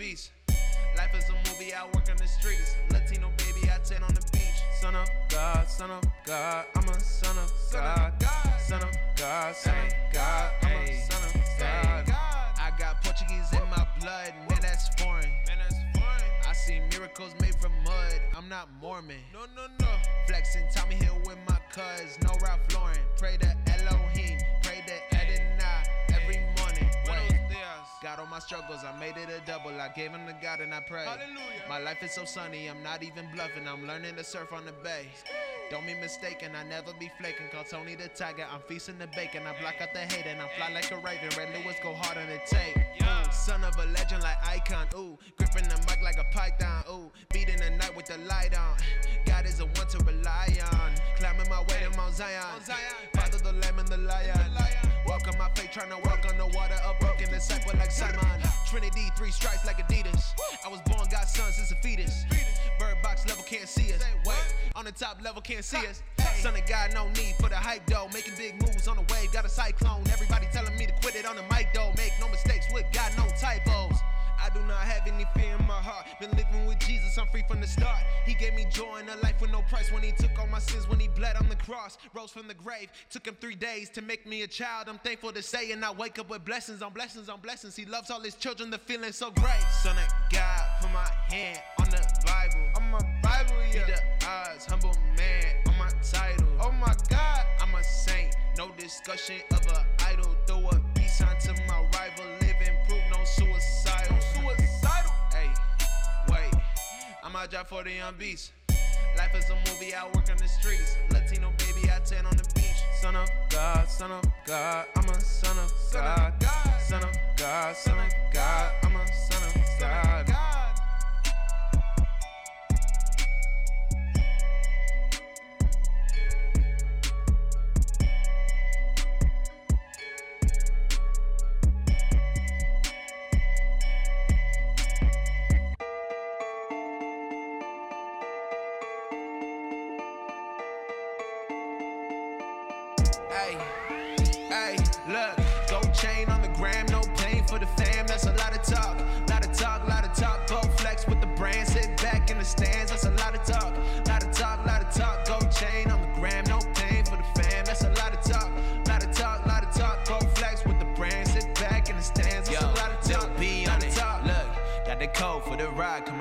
beast. Life is a movie, I work on the streets. Latino baby, I 10 on the beach. Son of God, son of God, I'm I pray. Hallelujah. My life is so sunny, I'm not even bluffing. I'm learning to surf on the bay. Don't be mistaken, I never be flaking. Call Tony the Tiger, I'm feasting the bacon. I block out the hate and I fly like a raven. Red Lewis go hard on the tape. Ooh, son of a legend like icon. Ooh, gripping the mic like a python. Ooh, beating the night with the light on. God is the one to rely on. Climbing my way to Mount Zion. Mount Zion. Father the lamb and the lion. Walk on my faith, trying to walk on the water. A broken disciple like Simon. Trinity, three stripes like Adidas. I was born God's son since a fetus. Bird box level can't see us. Wait, on the top level can't see us. Son of God, no need for the hype though. Making big moves on the wave, got a cyclone. Everybody telling me to quit it on the mic though. Make no mistakes with God, no typos. I do not have any fear in my heart. Been living with Jesus, I'm free from the start. He gave me joy in a life with no price when he took all my sins, when he bled on the cross, rose from the grave. Took him three days to make me a child. I'm thankful to say, and I wake up with blessings on blessings on blessings. He loves all his children, the feeling so great. Son of God, put my hand on the Bible. On my Bible, Be yeah. the odds, humble man on my title. Oh my God. I'm a saint, no discussion of a idol. Throw a peace sign I'm job for the young beast. Life is a movie, I work on the streets. Latino baby, I 10 on the beach. Son of God, son of God, I'm a son of Son of God. God. Son of God, son of God, I'm a son of God.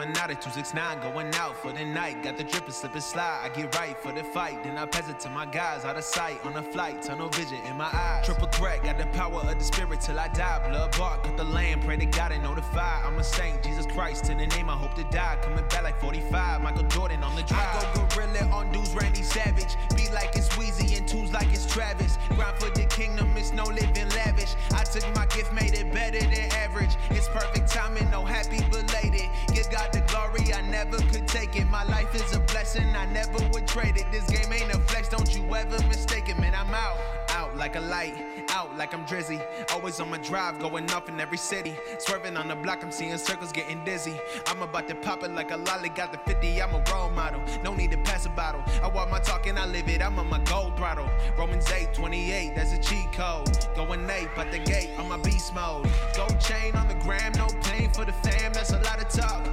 At 269, going out for the night. Got the drip and slip and slide. I get right for the fight, then I pass it to my guys out of sight on the flight. Tunnel vision in my eyes. Triple crack, got the power of the spirit till I die. Blood bark, cut the land, pray to God and notify. I'm a saint, Jesus Christ. In the name, I hope to die. Coming back like 45, Michael Jordan on the drive. I go gorilla on dudes, Randy Savage. Be like it's Weezy and twos like it's Travis. Grind for the kingdom, it's no living lavish. I took my gift, made it better than average. It's perfect timing, no happy belated. Give God the glory, I never could take it. My life is a blessing, I never would trade it. This game ain't a flex, don't you ever mistake it, man. I'm out. Out like a light, out like I'm drizzy. Always on my drive, going off in every city. Swerving on the block, I'm seeing circles getting dizzy. I'm about to pop it like a lolly, got the 50, I'm a role model. No need to pass a bottle. I walk my talk and I live it, I'm on my gold throttle. Romans 8, 28, that's a cheat code. Going ape at the gate on my beast mode. Gold chain on the gram, no pain for the fam, that's a lot of talk.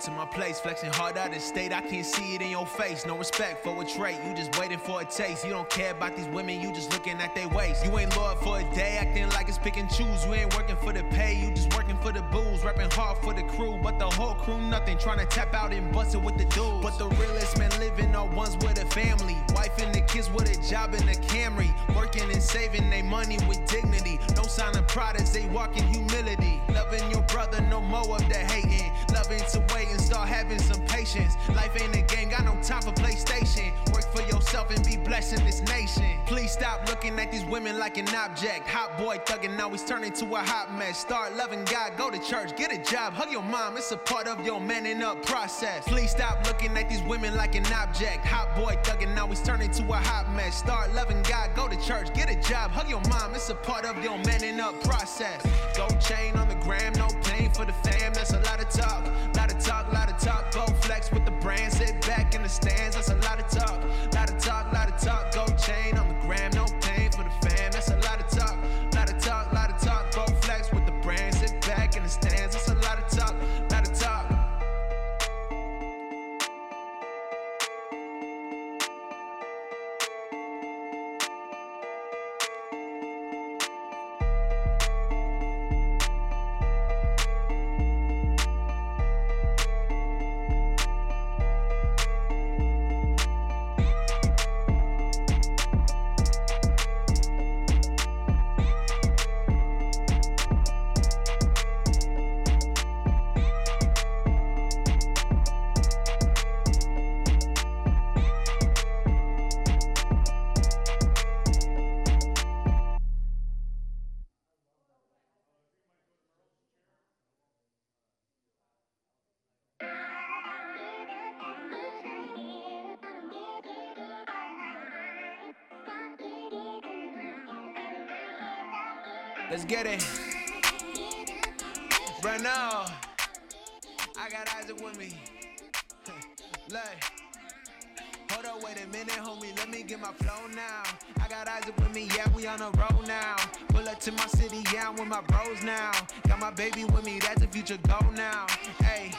To my place, flexing hard out of state. I can't see it in your face. No respect for a trait, you just waiting for a taste. You don't care about these women, you just looking at their waist. You ain't loyal for a day, acting like it's pick and choose. You ain't working for the pay, you just working for the booze. Rapping hard for the crew, but the whole crew nothing. Trying to tap out and bust it with the dudes. But the realest men living are ones with a family. Wife and the kids with a job in a Camry. Working and saving their money with dignity. No sign of pride as they walk in humility. Loving your brother, no more of the hating. Loving to wait and start having some patience. Life ain't a game, got no time for PlayStation. Yourself and be blessing this nation. Please stop looking at these women like an object. Hot boy thugging, now he's turning to a hot mess. Start loving God, go to church, get a job, hug your mom. It's a part of your manning up process. Please stop looking at these women like an object. Hot boy thugging, now he's turning to a hot mess. Start loving God, go to church, get a job, hug your mom. It's a part of your manning up process. Gold chain on the gram, no pain for the fam. That's a lot of talk, lot of talk, lot of talk. Go flex with the brand, sit back in the stands. That's get it. Right now, I got Isaac with me. Look. Hold up, wait a minute, homie. Let me get my flow now. I got Isaac with me, yeah, we on the road now. Pull up to my city, yeah, I'm with my bros now. Got my baby with me, that's the future goal now. Hey,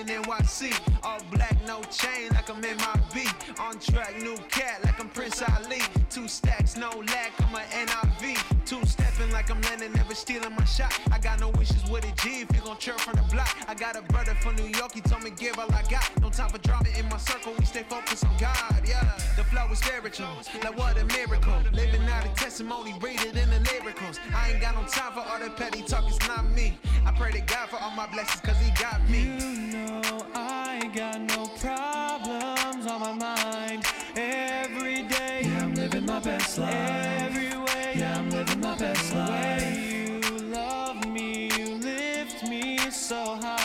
in NYC. All black, no chain, like I'm in my beat. On track, new cat, like I'm Prince Ali. Two stacks, no lack, I'm a NIV. Two stepping like I'm Lennon, never stealing my shot. I got no wishes with a G if you gon' chirp from the block. I got a brother from New York, he told me give all I got. No time for drama in my circle, we stay focused on God, yeah. The flow is spiritual, like what a miracle. Living out a testimony, read it in the lyricals. I ain't got no time for all that petty talk, it's not me. I pray to God for all my blessings, cause he got me. You know I got no problems on my mind every day. Yeah, I'm living my best life. Every way. Yeah, I'm living my best The life. way you love me, you lift me so high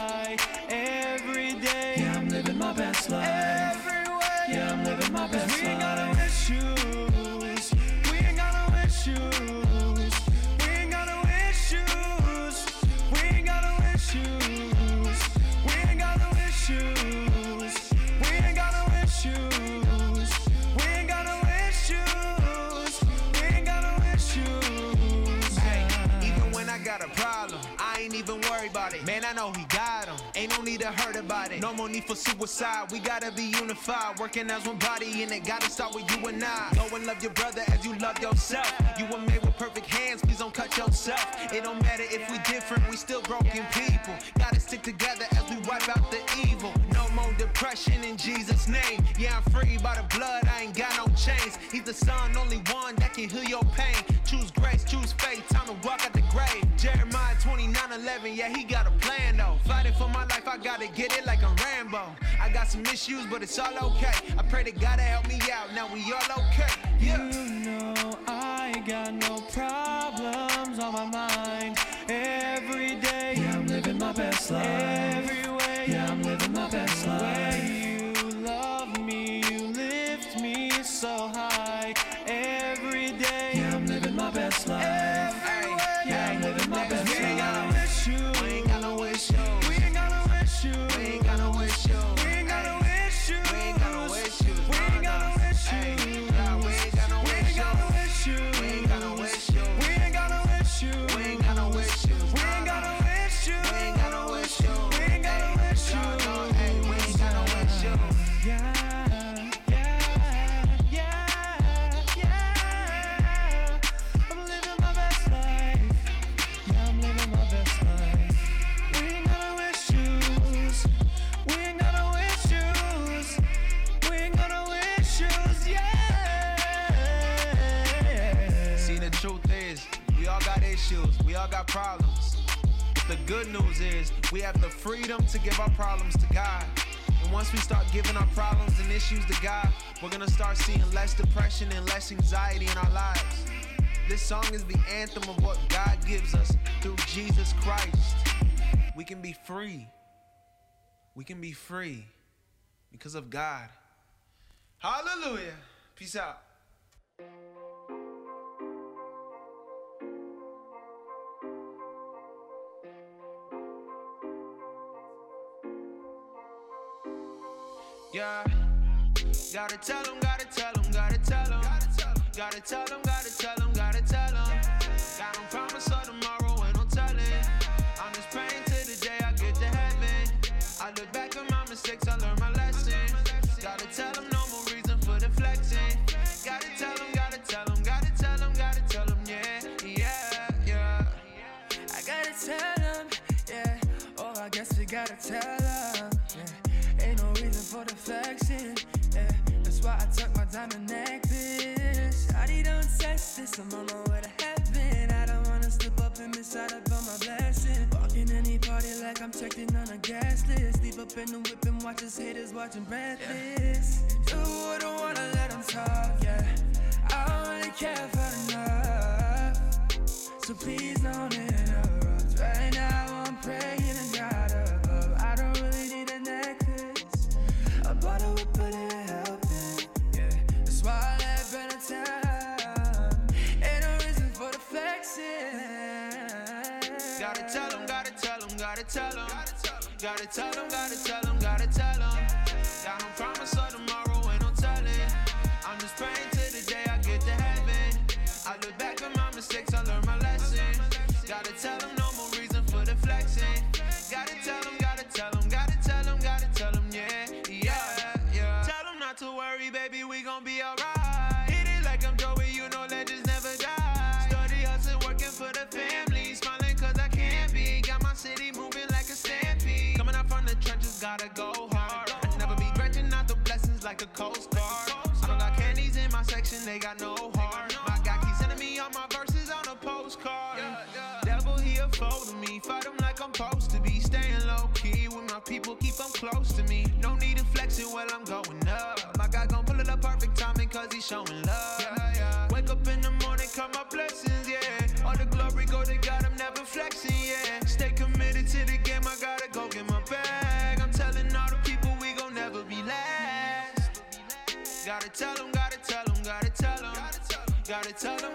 I know he got him. Ain't no need to hurt about it. No more need for suicide. We gotta be unified. Working as one body, and it gotta start with you and I. Go and love your brother as you love yourself. You were made with perfect hands, please don't cut yourself. It don't matter if we different, we still broken people. Gotta stick together as we wipe out the evil. No more depression in Jesus' name. Yeah, I'm free by the blood, I ain't got no chains. He's the son, only one that can heal your pain. 11, yeah, he got a plan though. Fighting for my life, I gotta get it like a Rambo. I got some issues, but it's all okay. I pray to God to help me out, now we all okay. Yeah. You know I got no problems on my mind every day. Yeah, I'm living my best life. Every way. Yeah, I'm living my best The life. way you love me, you lift me so high every day. Yeah, I'm living my best life. Issues, we all got problems. The good news is we have the freedom to give our problems to God. And once we start giving our problems and issues to God, we're gonna start seeing less depression and less anxiety in our lives. This song is the anthem of what God gives us through Jesus Christ. We can be free. We can be free because of God. Hallelujah. Peace out. Yeah. Gotta tell them, gotta tell them, gotta tell them. Gotta tell them, gotta tell them, gotta tell them. Got them promise of tomorrow and no telling. I'm just praying to the day I get to heaven. I look back at my mistakes, I learned my lesson. Gotta tell them my way to heaven. I don't wanna slip up and miss out upon my blessing. Walking any party like I'm checked in on a gas list. Leave up in the whip and watch us haters watching breathless. You wouldn't wanna let them talk, yeah. I only care for enough. So please don't interrupt. Right now I'm praying Gotta tell them, gotta tell them, Coast tell them, gotta tell them, gotta tell them. Gotta tell them,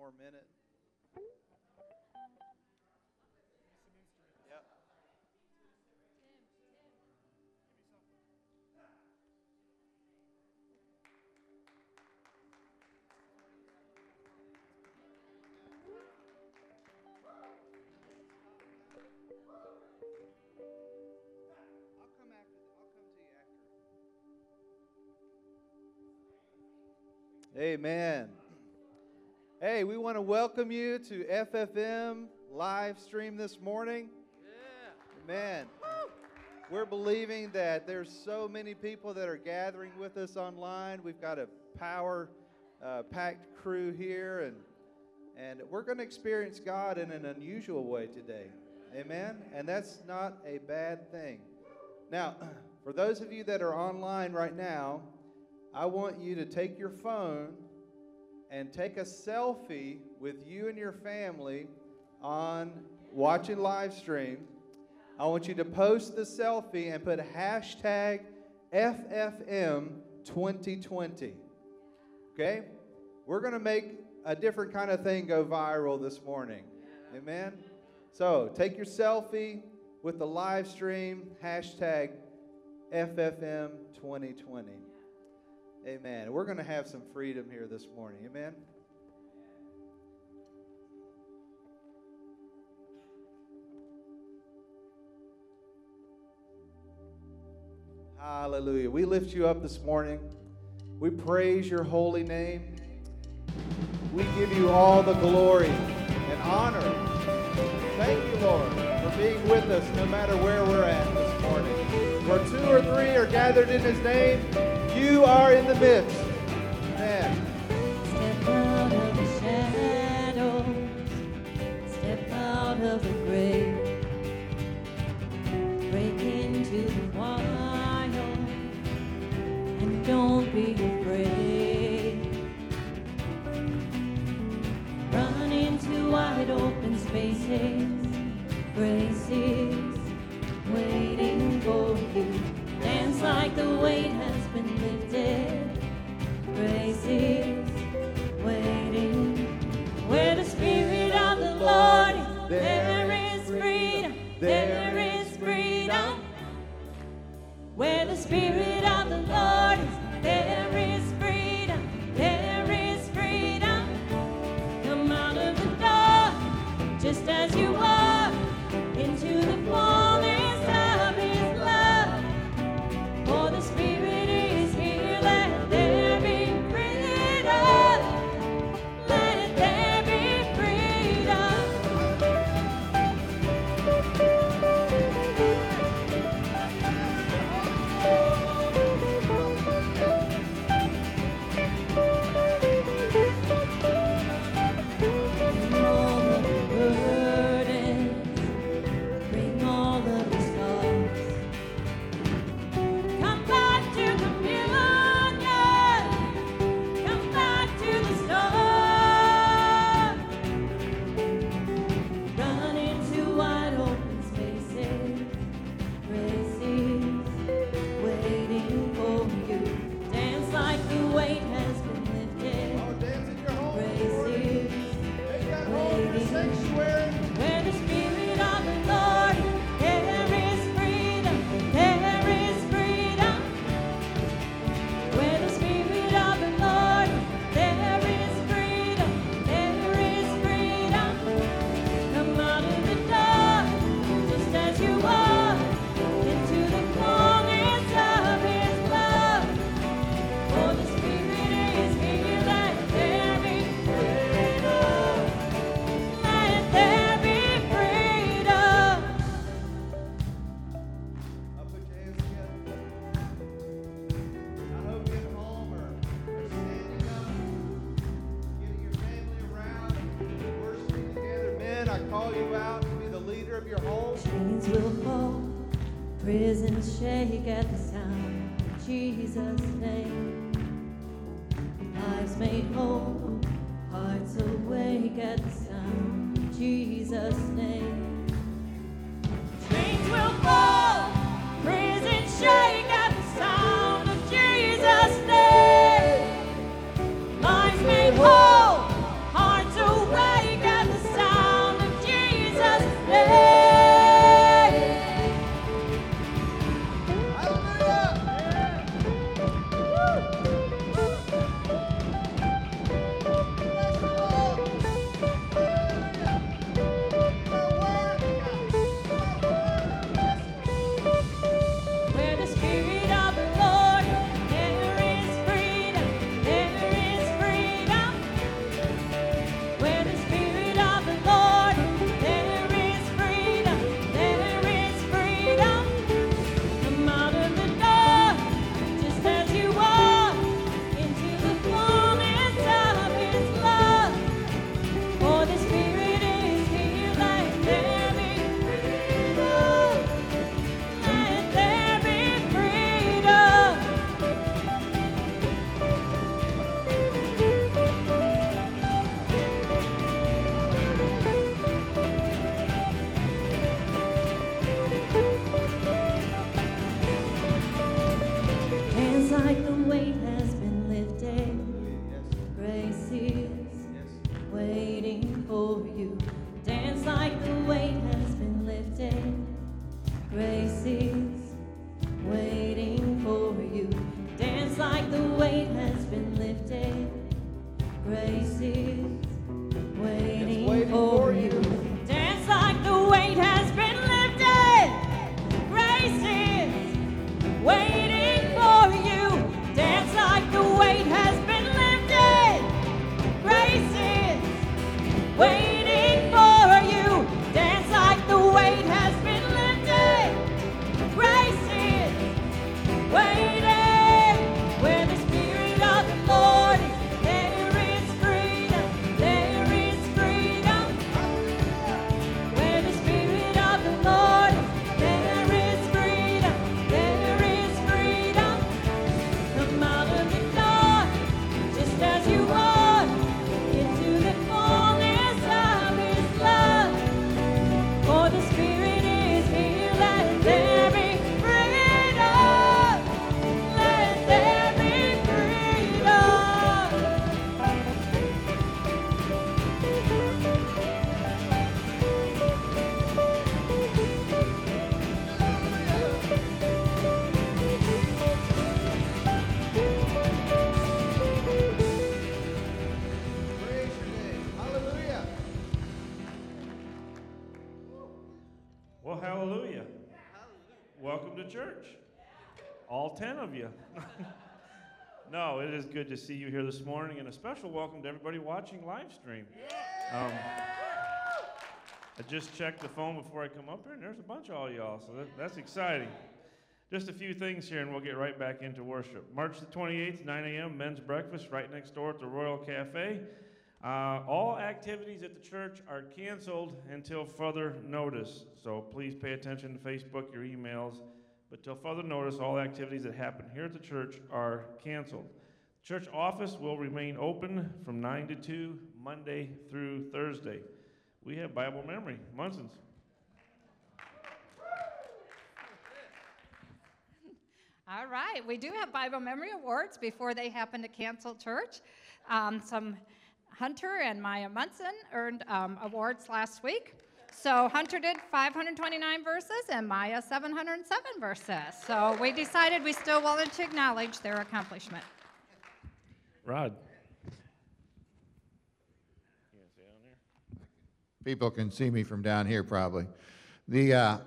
More minute. Yep. Amen. Hey, we want to welcome you to FFM live stream this morning. Yeah. Amen. We're believing that there's so many people that are gathering with us online. We've got a power uh, packed crew here, and and we're going to experience God in an unusual way today. Amen. And that's not a bad thing. Now, for those of you that are online right now, I want you to take your phone and take a selfie with you and your family on watching live stream. I want you to post the selfie and put hashtag FFM2020. Okay? We're going to make a different kind of thing go viral this morning. Amen? So take your selfie with the live stream, hashtag FFM2020. Amen. We're going to have some freedom here this morning. Amen. Hallelujah. We lift you up this morning. We praise your holy name. We give you all the glory and honor. Thank you, Lord, for being with us no matter where we're at this morning. Where two or three are gathered in his name, you are in the midst. Amen. Step out of the shadows, step out of the grave, break into the wild, and don't be afraid. Run into wide open spaces, graces waiting for you. Like the weight has been lifted. Grace is waiting. Where the Spirit of the Lord is, there is freedom. There is freedom. Where the Spirit All 10 of you. no, it is good to see you here this morning, and a special welcome to everybody watching live stream. Um, I just checked the phone before I come up here, and there's a bunch of all y'all, so that, that's exciting. Just a few things here, and we'll get right back into worship. March the 28th, 9 a.m., men's breakfast right next door at the Royal Cafe. Uh, all activities at the church are canceled until further notice. So please pay attention to Facebook, your emails. But till further notice, all activities that happen here at the church are canceled. Church office will remain open from 9 to 2, Monday through Thursday. We have Bible memory. Munson's. All right, we do have Bible Memory Awards before they happen to cancel church. Um, some Hunter and Maya Munson earned um, awards last week. So Hunter did 529 verses and Maya 707 verses. So we decided we still wanted to acknowledge their accomplishment. Rod. People can see me from down here probably. The uh,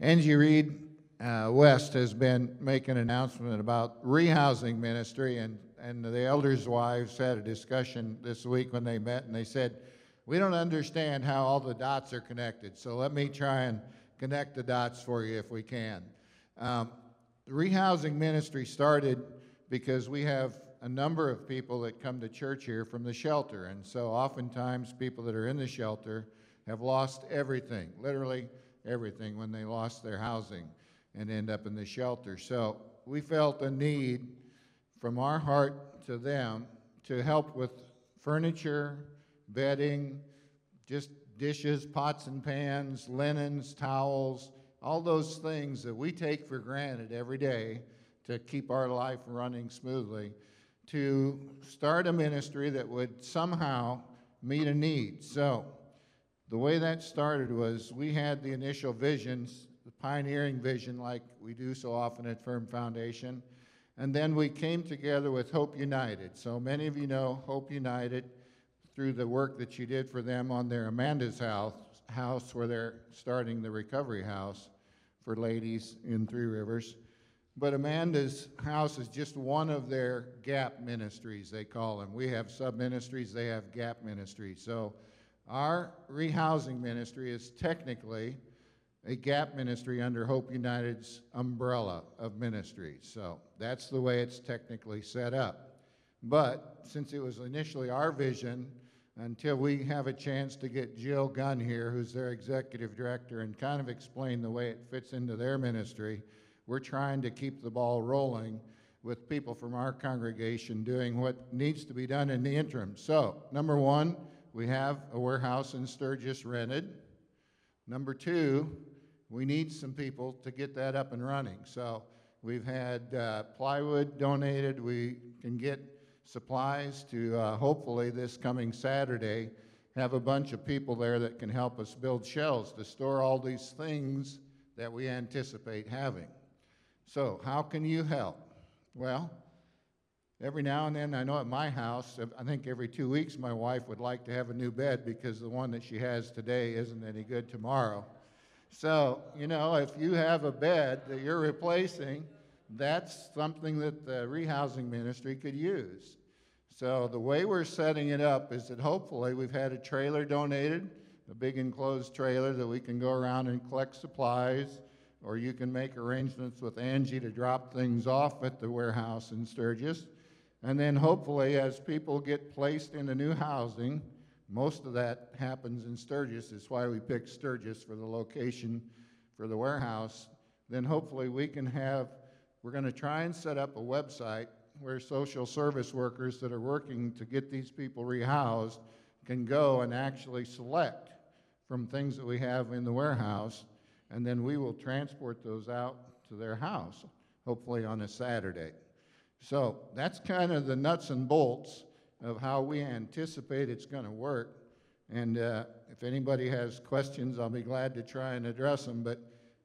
Angie Reed uh, West has been making an announcement about rehousing ministry, and, and the elders' wives had a discussion this week when they met, and they said, We don't understand how all the dots are connected, so let me try and connect the dots for you if we can. Um, the rehousing ministry started because we have a number of people that come to church here from the shelter. And so oftentimes people that are in the shelter have lost everything, literally everything, when they lost their housing and end up in the shelter. So we felt a need from our heart to them to help with furniture, bedding, just dishes, pots and pans, linens, towels, all those things that we take for granted every day to keep our life running smoothly, to start a ministry that would somehow meet a need. So, the way that started was we had the initial visions, the pioneering vision, like we do so often at Firm Foundation, and then we came together with Hope United. So, many of you know Hope United through the work that you did for them on their Amanda's house, house where they're starting the recovery house for ladies in Three Rivers. But Amanda's house is just one of their gap ministries, they call them. We have sub ministries, they have gap ministries. So our rehousing ministry is technically a gap ministry under Hope United's umbrella of ministries. So that's the way it's technically set up. But since it was initially our vision, until we have a chance to get Jill Gunn here, who's their executive director, and kind of explain the way it fits into their ministry, we're trying to keep the ball rolling with people from our congregation doing what needs to be done in the interim. So, number one, we have a warehouse in Sturgis rented. Number two, we need some people to get that up and running. So, we've had uh, plywood donated. We can get supplies to uh, hopefully this coming Saturday have a bunch of people there that can help us build shelves to store all these things that we anticipate having. So, how can you help? Well, every now and then, I know at my house, I think every two weeks, my wife would like to have a new bed because the one that she has today isn't any good tomorrow. So, you know, if you have a bed that you're replacing, that's something that the rehousing ministry could use. So, the way we're setting it up is that hopefully we've had a trailer donated, a big enclosed trailer that we can go around and collect supplies, or you can make arrangements with Angie to drop things off at the warehouse in Sturgis. And then hopefully, as people get placed into new housing, most of that happens in Sturgis. It's why we picked Sturgis for the location for the warehouse. Then hopefully we can have, we're going to try and set up a website where social service workers that are working to get these people rehoused can go and actually select from things that we have in the warehouse, and then we will transport those out to their house, hopefully on a Saturday. So that's kind of the nuts and bolts of how we anticipate it's going to work. And uh, if anybody has questions, I'll be glad to try and address them. But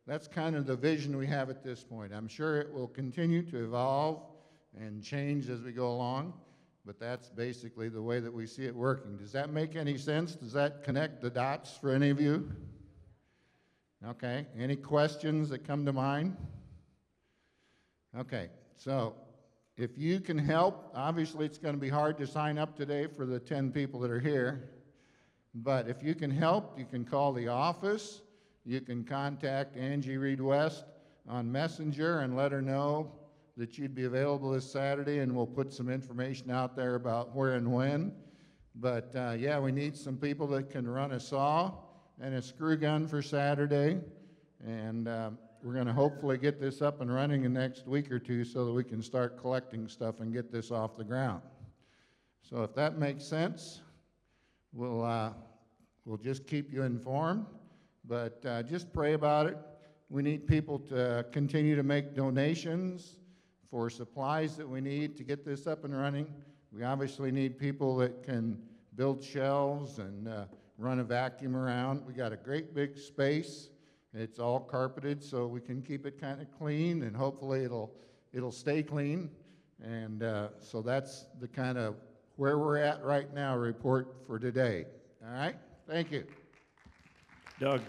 that's kind of the vision we have at this point. I'm sure it will continue to evolve and change as we go along, but that's basically the way that we see it working. Does that make any sense? Does that connect the dots for any of you? Okay. Any questions that come to mind? Okay. So if you can help, obviously it's going to be hard to sign up today for the 10 people that are here. But if you can help, you can call the office. You can contact Angie Reed West on Messenger and let her know that you'd be available this Saturday, and we'll put some information out there about where and when. But uh, yeah, we need some people that can run a saw and a screw gun for Saturday. And um, we're going to hopefully get this up and running in the next week or two so that we can start collecting stuff and get this off the ground. So if that makes sense, we'll, uh, we'll just keep you informed. But uh, just pray about it. We need people to continue to make donations for supplies that we need to get this up and running. We obviously need people that can build shelves and uh, run a vacuum around. We got a great big space it's all carpeted, so we can keep it kind of clean, and hopefully it'll it'll stay clean. And uh, so that's the kind of where we're at right now report for today. All right, thank you, Doug.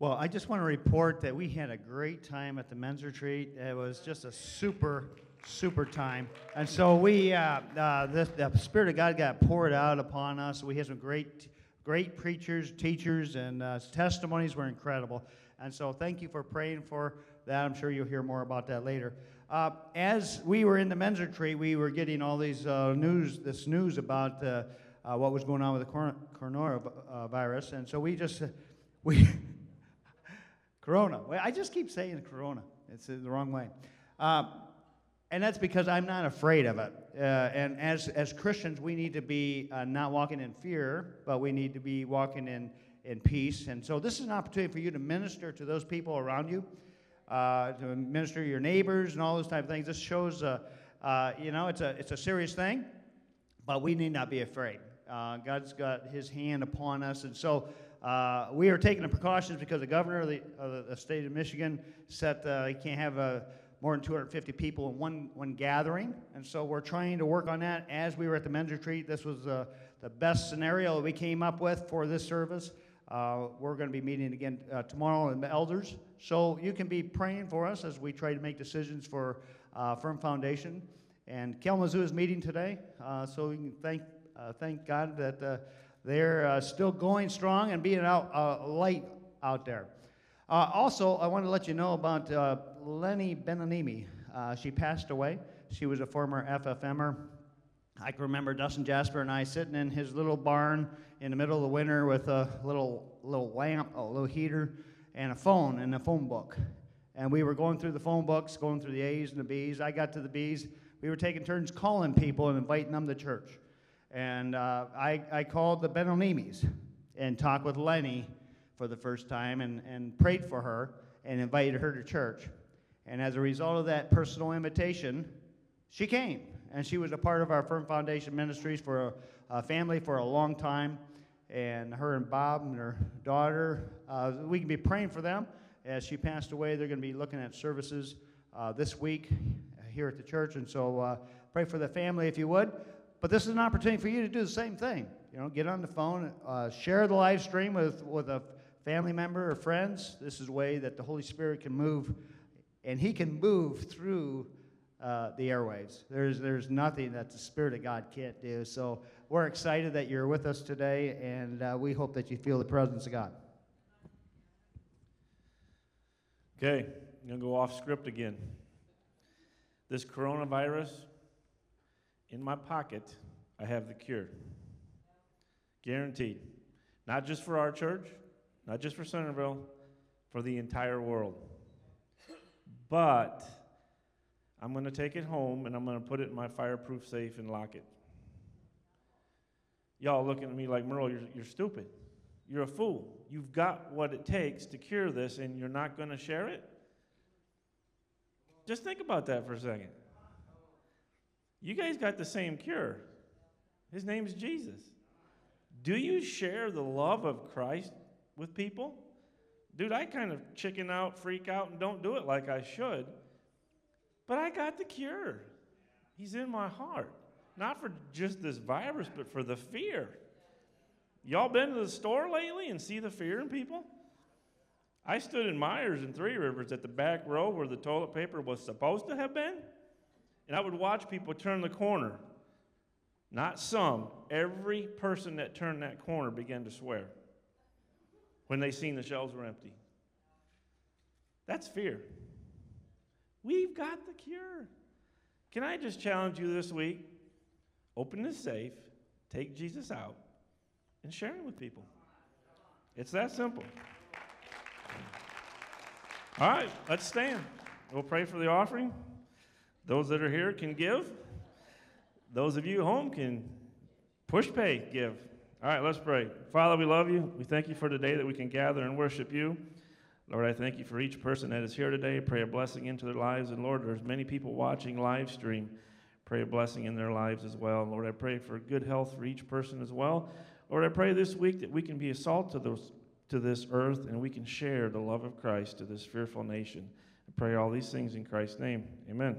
Well, I just want to report that we had a great time at the men's retreat. It was just a super super time. And so we, uh, uh, the, the, Spirit of God got poured out upon us. We had some great, great preachers, teachers, and uh, testimonies were incredible. And so thank you for praying for that. I'm sure you'll hear more about that later. Uh, as we were in the men's retreat, we were getting all these uh, news, this news about uh, what was going on with the coronavirus. And so we just, we, Corona. I just keep saying Corona. It's the wrong way. And that's because I'm not afraid of it. Uh, and as, as Christians, we need to be uh, not walking in fear, but we need to be walking in, in peace. And so this is an opportunity for you to minister to those people around you, uh, to minister to your neighbors and all those type of things. This shows, uh, uh, you know, it's a, it's a serious thing, but we need not be afraid. Uh, God's got his hand upon us. And so we are taking the precautions because the governor of the, of the state of Michigan said he can't have a more than 250 people in one, one gathering. And so we're trying to work on that. As we were at the men's retreat, this was uh, the best scenario that we came up with for this service. Uh, we're going to be meeting again uh, tomorrow in the elders. So you can be praying for us as we try to make decisions for uh, Firm Foundation. And Kalamazoo is meeting today, uh, so we can thank, uh, thank God that they're still going strong and being out light out there. Uh, also, I want to let you know about uh, Lenny Benanimi. Uh, she passed away. She was a former FFMer. I can remember Dustin Jasper and I sitting in his little barn in the middle of the winter with a little little lamp, a little heater, and a phone and a phone book. And we were going through the phone books, going through the A's and the B's. I got to the B's. We were taking turns calling people and inviting them to church. And uh, I, I called the Benonimis and talked with Lenny for the first time and, and prayed for her and invited her to church. And as a result of that personal invitation, she came. And she was a part of our Firm Foundation Ministries for a, a family for a long time. And her and Bob and her daughter, uh, we can be praying for them as she passed away. They're going to be looking at services uh, this week here at the church, and so uh, pray for the family if you would. But this is an opportunity for you to do the same thing. You know, get on the phone, uh, share the live stream with, with a family member or friends. This is a way that the Holy Spirit can move, and He can move through uh, the airwaves. There's, there's nothing that the Spirit of God can't do. So we're excited that you're with us today, and uh, we hope that you feel the presence of God. Okay, I'm going to go off script again. This coronavirus, in my pocket, I have the cure. Guaranteed. Not just for our church, not just for Centerville, for the entire world. But I'm going to take it home and I'm going to put it in my fireproof safe and lock it. Y'all looking at me like, Merle, you're, you're stupid. You're a fool. You've got what it takes to cure this and you're not going to share it? Just think about that for a second. You guys got the same cure. His name's Jesus. Do you share the love of Christ with people? Dude, I kind of chicken out, freak out, and don't do it like I should. But I got the cure. He's in my heart. Not for just this virus, but for the fear. Y'all been to the store lately and see the fear in people? I stood in Meijer's in Three Rivers at the back row where the toilet paper was supposed to have been, and I would watch people turn the corner. Not some, every person that turned that corner began to swear when they seen the shelves were empty. That's fear. We've got the cure. Can I just challenge you this week? Open the safe, take Jesus out, and share him with people. It's that simple. All right, let's stand. We'll pray for the offering. Those that are here can give. Those of you home can Pushpay, give. All right, let's pray. Father, we love you. We thank you for today that we can gather and worship you. Lord, I thank you for each person that is here today. Pray a blessing into their lives. And Lord, there's many people watching live stream. Pray a blessing in their lives as well. Lord, I pray for good health for each person as well. Lord, I pray this week that we can be a salt to, those, to this earth and we can share the love of Christ to this fearful nation. I pray all these things in Christ's name. Amen.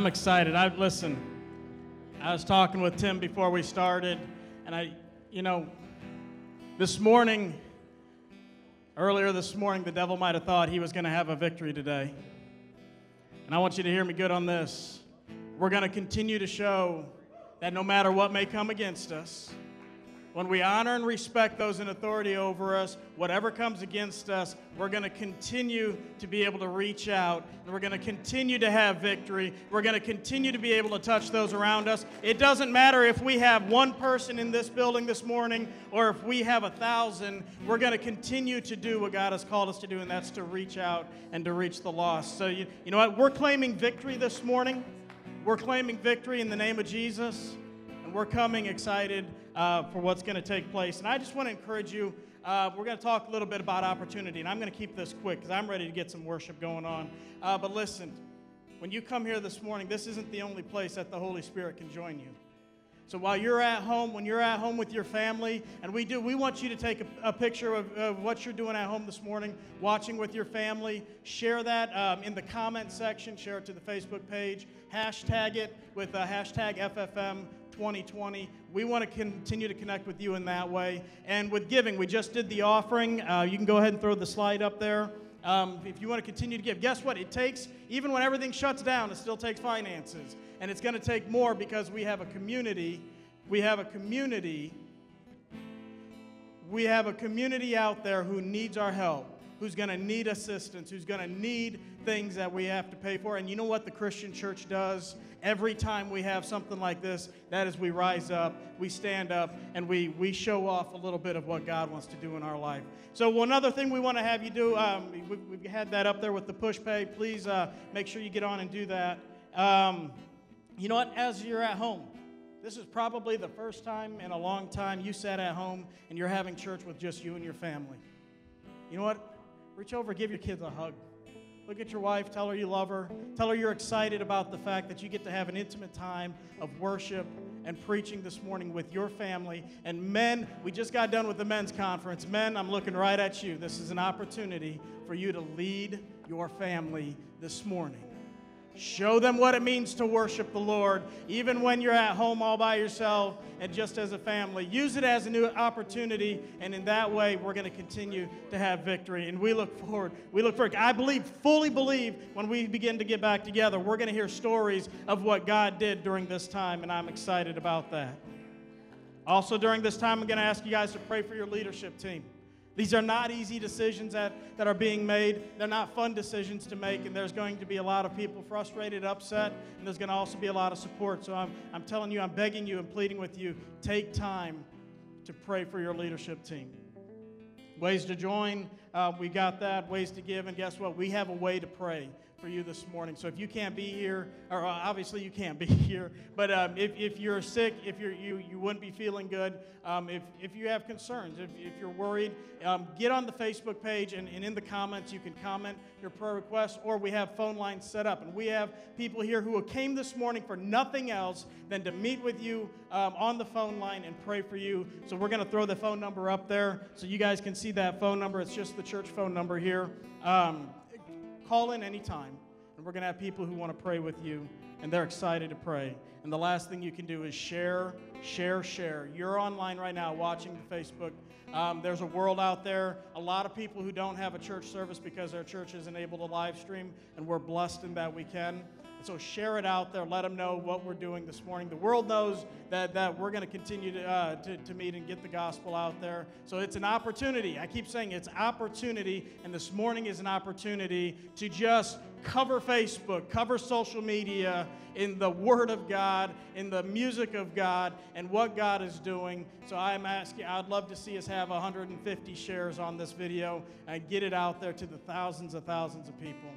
I'm excited. I listen. I was talking with Tim before we started, and I, you know, this morning, earlier this morning, the devil might have thought he was going to have a victory today. And I want you to hear me good on this. We're going to continue to show that no matter what may come against us, when we honor and respect those in authority over us, whatever comes against us, we're going to continue to be able to reach out and we're going to continue to have victory. We're going to continue to be able to touch those around us. It doesn't matter if we have one person in this building this morning or if we have a thousand, we're going to continue to do what God has called us to do, and that's to reach out and to reach the lost. So, you, you know what? We're claiming victory this morning. We're claiming victory in the name of Jesus, and we're coming excited uh, for what's going to take place. And I just want to encourage you. Uh, we're going to talk a little bit about opportunity, and I'm going to keep this quick because I'm ready to get some worship going on. Uh, but listen, when you come here this morning, this isn't the only place that the Holy Spirit can join you. So while you're at home, when you're at home with your family, and we do, we want you to take a, a picture of, of, what you're doing at home this morning, watching with your family. Share that um, in the comment section. Share it to the Facebook page. Hashtag it with uh, hashtag FFM 2020. We want to continue to connect with you in that way. And with giving, we just did the offering. Uh, you can go ahead and throw the slide up there. Um, if you want to continue to give, guess what? It takes, even when everything shuts down, it still takes finances. And it's going to take more because we have a community. We have a community. We have a community out there who needs our help who's going to need assistance, who's going to need things that we have to pay for. And you know what the Christian church does? Every time we have something like this, that is we rise up, we stand up, and we, we show off a little bit of what God wants to do in our life. So, one other thing we want to have you do, um, we, we've had that up there with the Pushpay. Please uh, make sure you get on and do that. Um, you know what? As you're at home, this is probably the first time in a long time you sat at home and you're having church with just you and your family. You know what? Reach over, give your kids a hug. Look at your wife, tell her you love her. Tell her you're excited about the fact that you get to have an intimate time of worship and preaching this morning with your family. And men, we just got done with the men's conference. Men, I'm looking right at you. This is an opportunity for you to lead your family this morning. Show them what it means to worship the Lord, even when you're at home all by yourself and just as a family. Use it as a new opportunity, and in that way, we're going to continue to have victory. And we look forward. We look forward. I believe, fully believe, when we begin to get back together, we're going to hear stories of what God did during this time, and I'm excited about that. Also, during this time, I'm going to ask you guys to pray for your leadership team. These are not easy decisions that, that are being made. They're not fun decisions to make, and there's going to be a lot of people frustrated, upset, and there's going to also be a lot of support. So I'm, I'm telling you, I'm begging you and pleading with you take time to pray for your leadership team. Ways to join, uh, we got that. Ways to give, and guess what? We have a way to pray for you this morning. So if you can't be here, or uh, obviously you can't be here, but um, if, if you're sick, if you're, you, you wouldn't be feeling good, um, if, if you have concerns, if, if you're worried, um, get on the Facebook page and, and in the comments you can comment your prayer requests, or we have phone lines set up. And we have people here who came this morning for nothing else than to meet with you um, on the phone line and pray for you. So we're going to throw the phone number up there so you guys can see that phone number. It's just the church phone number here. Um, Call in anytime, and we're going to have people who want to pray with you, and they're excited to pray. And the last thing you can do is share, share, share. You're online right now watching the Facebook. Um, there's a world out there, a lot of people who don't have a church service because their church isn't able to live stream, and we're blessed in that we can. And so share it out there. Let them know what we're doing this morning. The world knows that, that we're going to continue to, uh, to, to meet and get the gospel out there. So it's an opportunity. I keep saying it's opportunity, and this morning is an opportunity to just cover Facebook, cover social media in the Word of God, in the music of God, and what God is doing. So I'm asking, I'd love to see us have 150 shares on this video and get it out there to the thousands of thousands of people.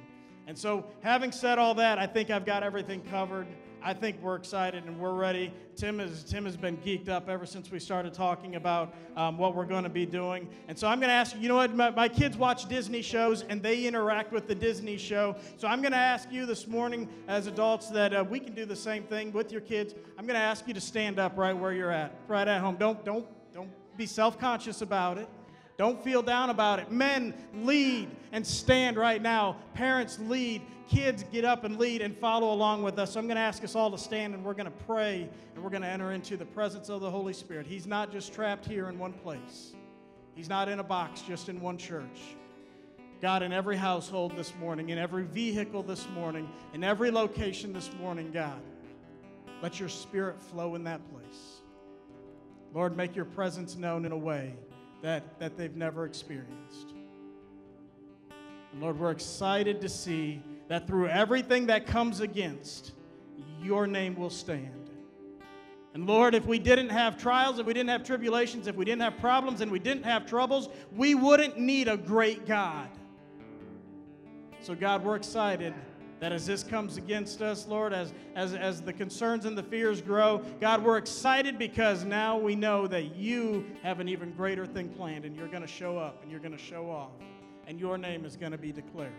And so, having said all that, I think I've got everything covered. I think we're excited and we're ready. Tim has, Tim has been geeked up ever since we started talking about um, what we're going to be doing. And so I'm going to ask you, you know what? My, my, kids watch Disney shows and they interact with the Disney show. So I'm going to ask you this morning as adults that uh, we can do the same thing with your kids. I'm going to ask you to stand up right where you're at, right at home. Don't, don't, don't be self conscious about it. Don't feel down about it. Men, lead and stand right now. Parents, lead. Kids, get up and lead and follow along with us. So I'm going to ask us all to stand and we're going to pray and we're going to enter into the presence of the Holy Spirit. He's not just trapped here in one place, He's not in a box just in one church. God, in every household this morning, in every vehicle this morning, in every location this morning, God, let your spirit flow in that place. Lord, make your presence known in a way that, that they've never experienced. And Lord, we're excited to see that through everything that comes against, your name will stand. And Lord, if we didn't have trials, if we didn't have tribulations, if we didn't have problems and we didn't have troubles, we wouldn't need a great God. So, God, we're excited that as this comes against us, Lord, as, as, as the concerns and the fears grow, God, we're excited because now we know that you have an even greater thing planned and you're going to show up and you're going to show off and your name is going to be declared.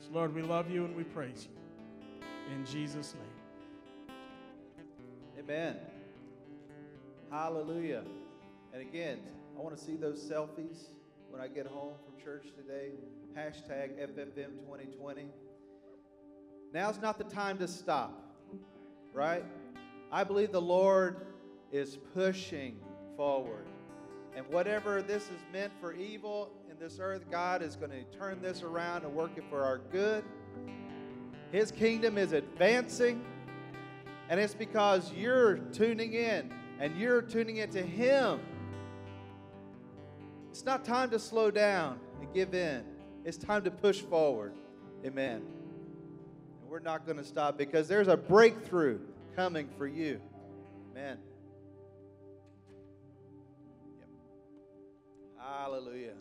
So, Lord, we love you and we praise you. In Jesus' name. Amen. Hallelujah. And again, I want to see those selfies when I get home from church today. Hashtag FFM 2020. Now's not the time to stop, right? I believe the Lord is pushing forward. And whatever this is meant for evil in this earth, God is going to turn this around and work it for our good. His kingdom is advancing. And it's because you're tuning in and you're tuning into Him. It's not time to slow down and give in, it's time to push forward. Amen we're not going to stop because there's a breakthrough coming for you. Amen. Yep. Hallelujah.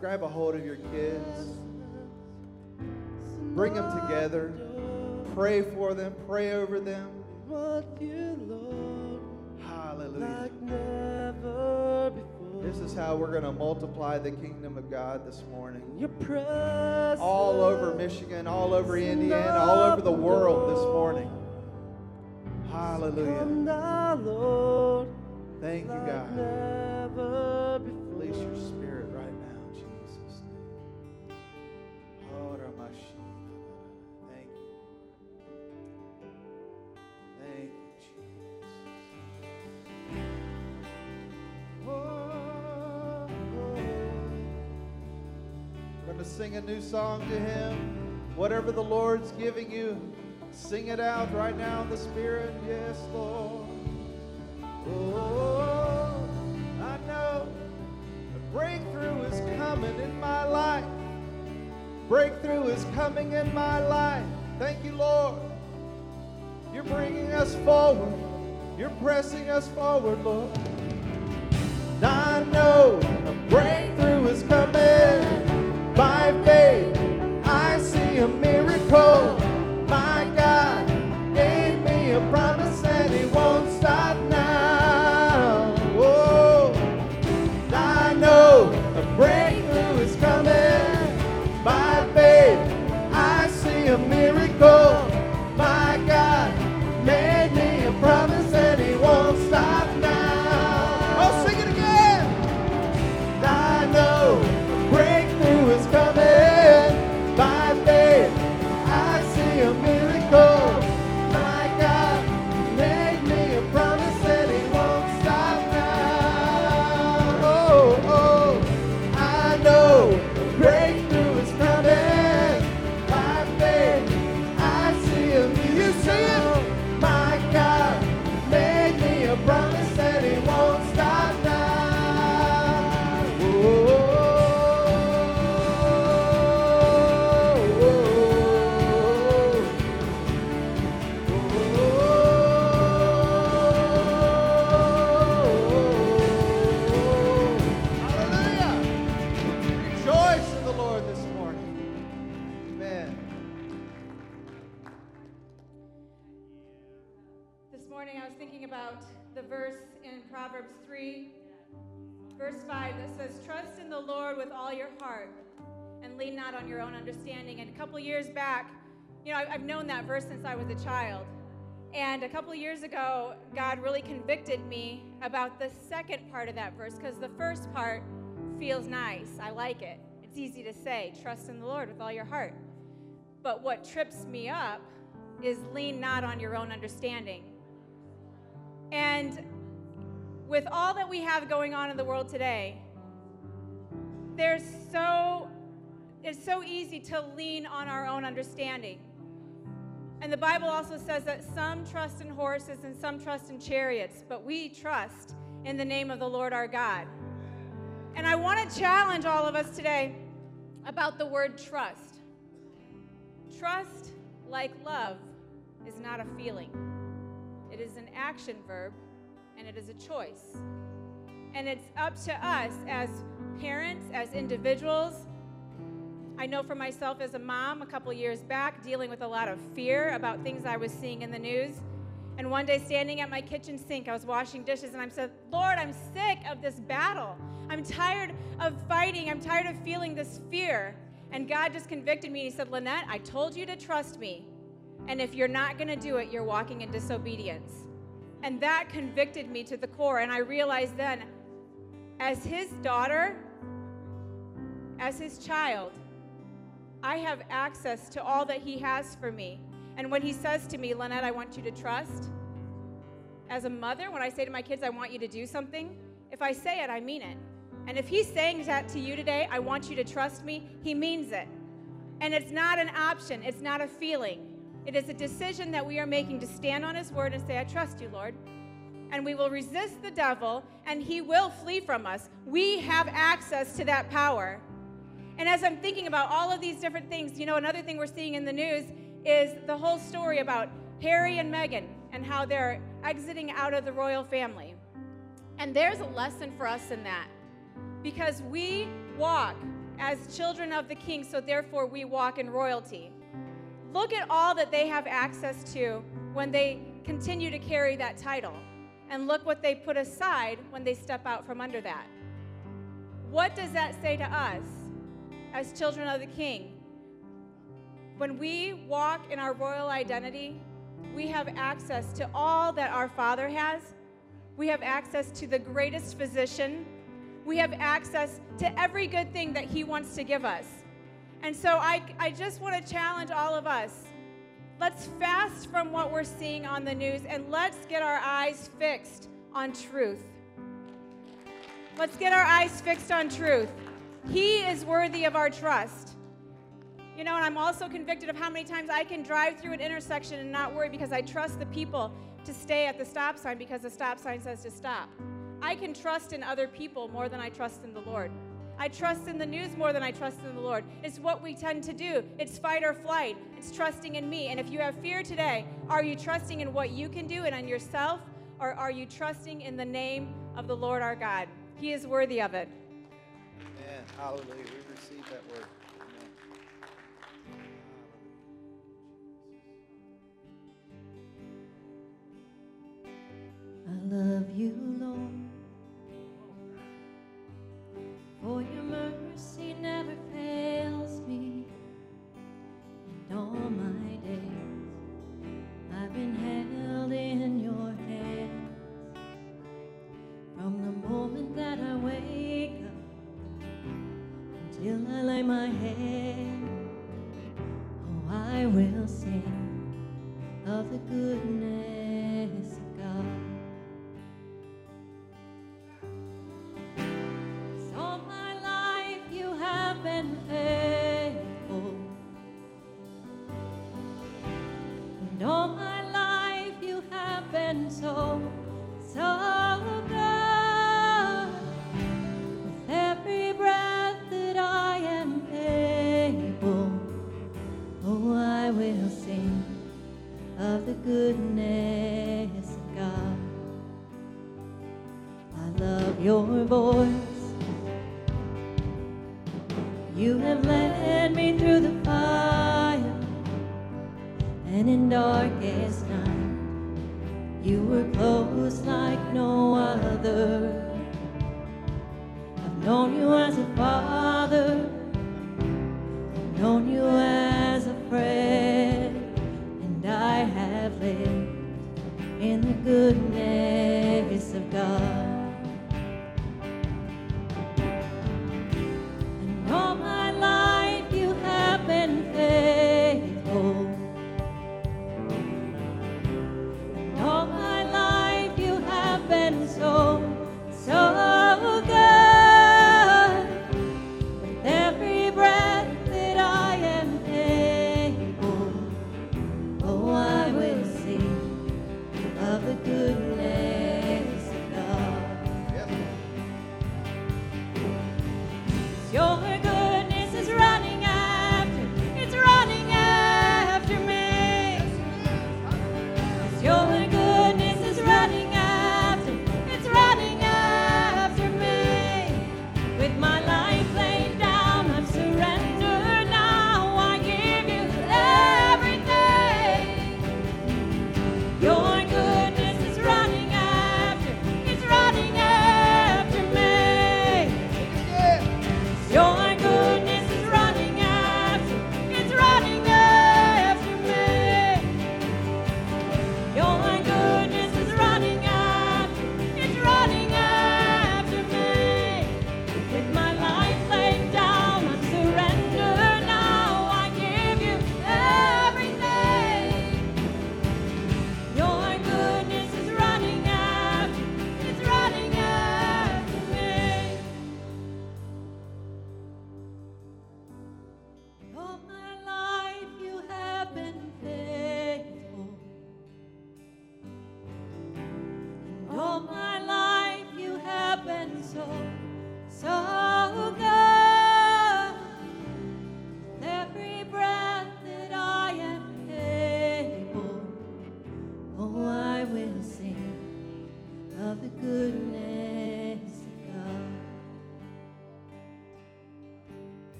Grab a hold of your kids, bring them together, pray for them, pray over them. Hallelujah. This is how we're going to multiply the kingdom of God this morning. All over Michigan, all over Indiana, all over the world this morning. Hallelujah. Thank you, God. Release your spirit sing a new song to Him. Whatever the Lord's giving you, sing it out right now in the Spirit. Yes, Lord. Oh, I know the breakthrough is coming in my life. Breakthrough is coming in my life. Thank you, Lord. You're bringing us forward. You're pressing us forward, Lord. I know a breakthrough is coming by faith. I see a miracle. Morning I was thinking about the verse in Proverbs 3, verse 5 that says, Trust in the Lord with all your heart and lean not on your own understanding. And a couple years back, you know, I've known that verse since I was a child. And a couple years ago, God really convicted me about the second part of that verse because the first part feels nice. I like it. It's easy to say, trust in the Lord with all your heart. But what trips me up is lean not on your own understanding. And with all that we have going on in the world today, there's so it's so easy to lean on our own understanding. And the Bible also says that some trust in horses and some trust in chariots, but we trust in the name of the Lord our God. And I want to challenge all of us today about the word trust. Trust, like love, is not a feeling, it is an action verb and it is a choice. And it's up to us as parents, as individuals. I know for myself as a mom, a couple years back, dealing with a lot of fear about things I was seeing in the news. And one day, standing at my kitchen sink, I was washing dishes, and I said, Lord, I'm sick of this battle. I'm tired of fighting. I'm tired of feeling this fear. And God just convicted me. He said, Lynette, I told you to trust me. And if you're not going to do it, you're walking in disobedience. And that convicted me to the core. And I realized then, as his daughter, as his child, I have access to all that he has for me. And when he says to me, Lynette, I want you to trust, as a mother, when I say to my kids, I want you to do something, if I say it, I mean it. And if he's saying that to you today, I want you to trust me, he means it. And it's not an option, it's not a feeling. It is a decision that we are making to stand on his word and say, I trust you, Lord. And we will resist the devil, and he will flee from us. We have access to that power. And as I'm thinking about all of these different things, you know, another thing we're seeing in the news is the whole story about Harry and Meghan and how they're exiting out of the royal family. And there's a lesson for us in that. because we walk as children of the king, so therefore we walk in royalty. Look at all that they have access to when they continue to carry that title. And look what they put aside when they step out from under that. What does that say to us as children of the king? When we walk in our royal identity, we have access to all that our Father has. We have access to the greatest physician. We have access to every good thing that He wants to give us. And so I, I just want to challenge all of us. Let's fast from what we're seeing on the news and let's get our eyes fixed on truth. Let's get our eyes fixed on truth. He is worthy of our trust. You know, and I'm also convicted of how many times I can drive through an intersection and not worry because I trust the people to stay at the stop sign because the stop sign says to stop. I can trust in other people more than I trust in the Lord. I trust in the news more than I trust in the Lord. It's what we tend to do. It's fight or flight. It's trusting in me. And if you have fear today, are you trusting in what you can do and on yourself, or are you trusting in the name of the Lord our God? He is worthy of it. Amen. Hallelujah. We receive that word. Amen. I love you, Lord.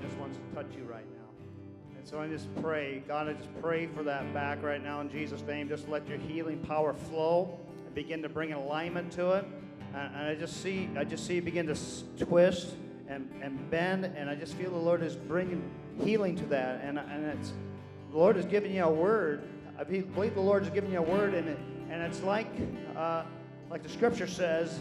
To touch you right now. And so I just pray, God, I just pray for that back right now in Jesus' name. Just let your healing power flow and begin to bring alignment to it. And, and I just see, I just see it begin to twist and, and bend, and I just feel the Lord is bringing healing to that. And, and it's the Lord has given you a word. I believe the Lord has given you a word, and it, and it's like, uh, like the Scripture says,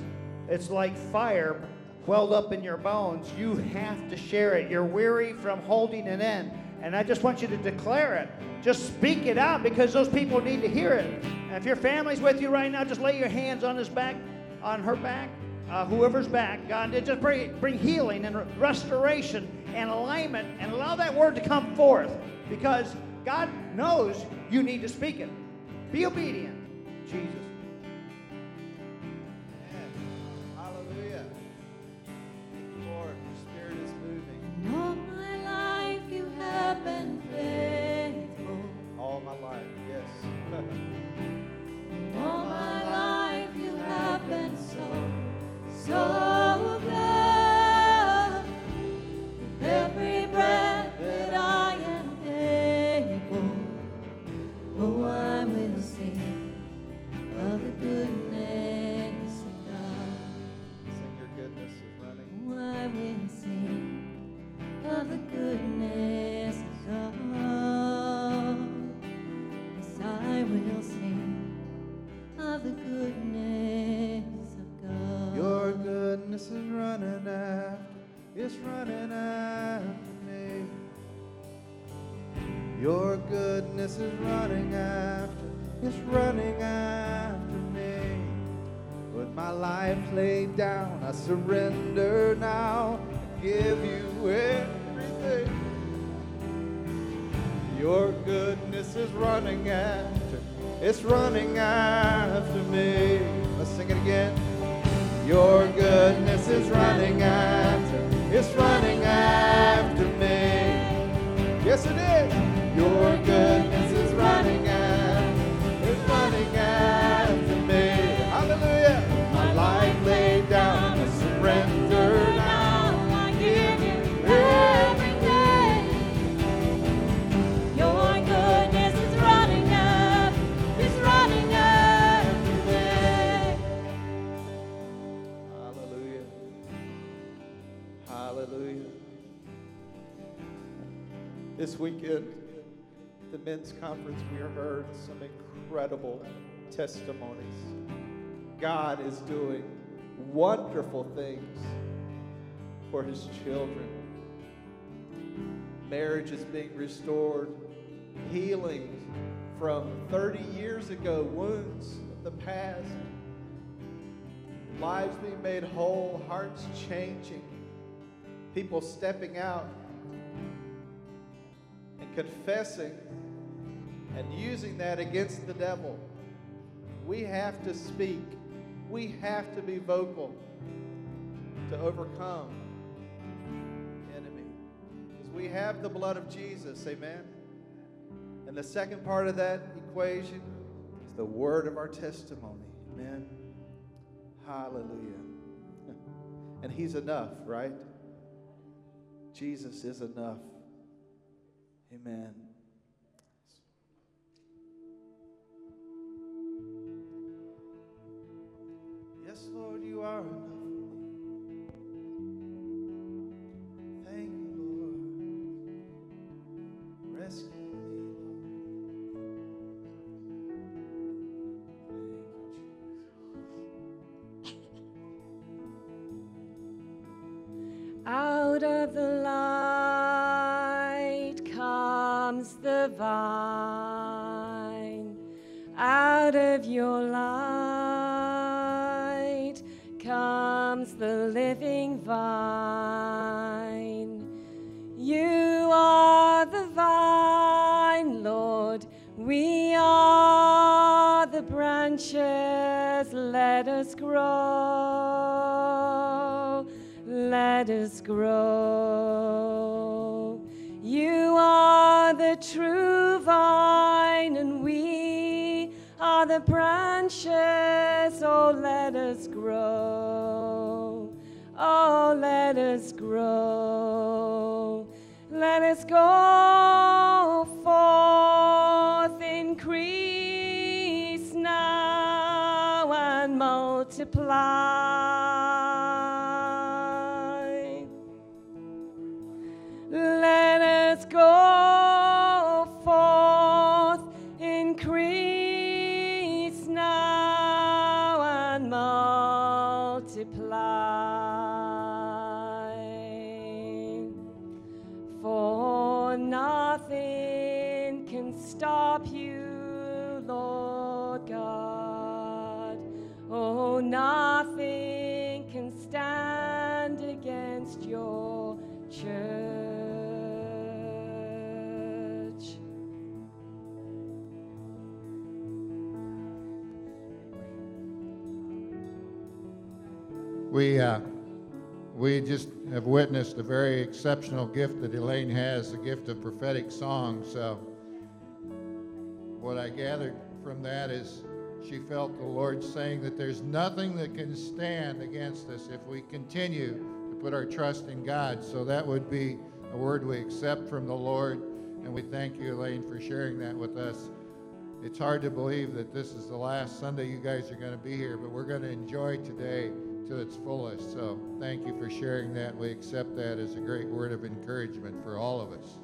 it's like fire welled up in your bones. You have to share it. You're weary from holding it in. And I just want you to declare it. Just speak it out because those people need to hear it. And if your family's with you right now, just lay your hands on his back, on her back, uh, whoever's back. God, just bring, bring healing and restoration and alignment and allow that word to come forth because God knows you need to speak it. Be obedient. Jesus. Surrender the men's conference, we heard some incredible testimonies. God is doing wonderful things for his children. Marriage is being restored, healing from 30 years ago, wounds of the past lives being made whole, hearts changing, people stepping out and confessing and using that against the devil. We have to speak, we have to be vocal to overcome the enemy. Because we have the blood of Jesus, amen. And the second part of that equation is the word of our testimony, amen. Hallelujah. And He's enough, right? Jesus is enough. Amen. Lord, you are enough. Us grow. You are the true vine, and we are the branches. Exceptional gift that Elaine has, the gift of prophetic song. So, what I gathered from that is she felt the Lord saying that there's nothing that can stand against us if we continue to put our trust in God. So, that would be a word we accept from the Lord. And we thank you, Elaine, for sharing that with us. It's hard to believe that this is the last Sunday you guys are going to be here, but we're going to enjoy today to its fullest. So thank you for sharing that. We accept that as a great word of encouragement for all of us.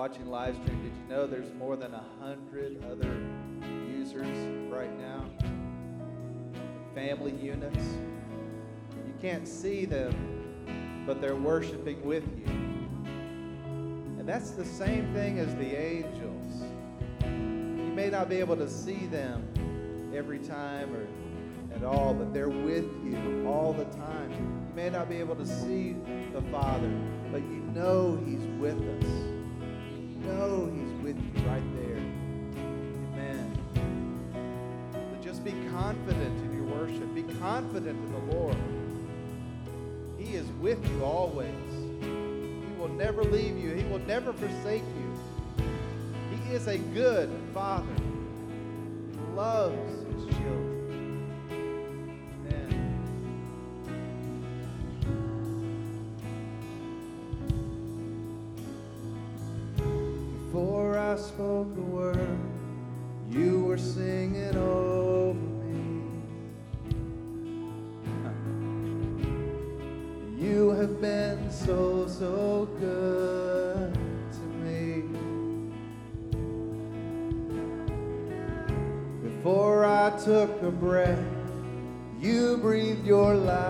watching live stream, did you know there's more than 100 other users right now? Family units. You can't see them, but they're worshiping with you. And that's the same thing as the angels. You may not be able to see them every time or at all, but they're with you all the time. You may not be able to see the Father, but you know He's with us know He's with you right there. Amen. But just be confident in your worship, be confident in the Lord. He is with you always. He will never leave you, He will never forsake you. He is a good Father, He loves His children. breath. You breathed your life.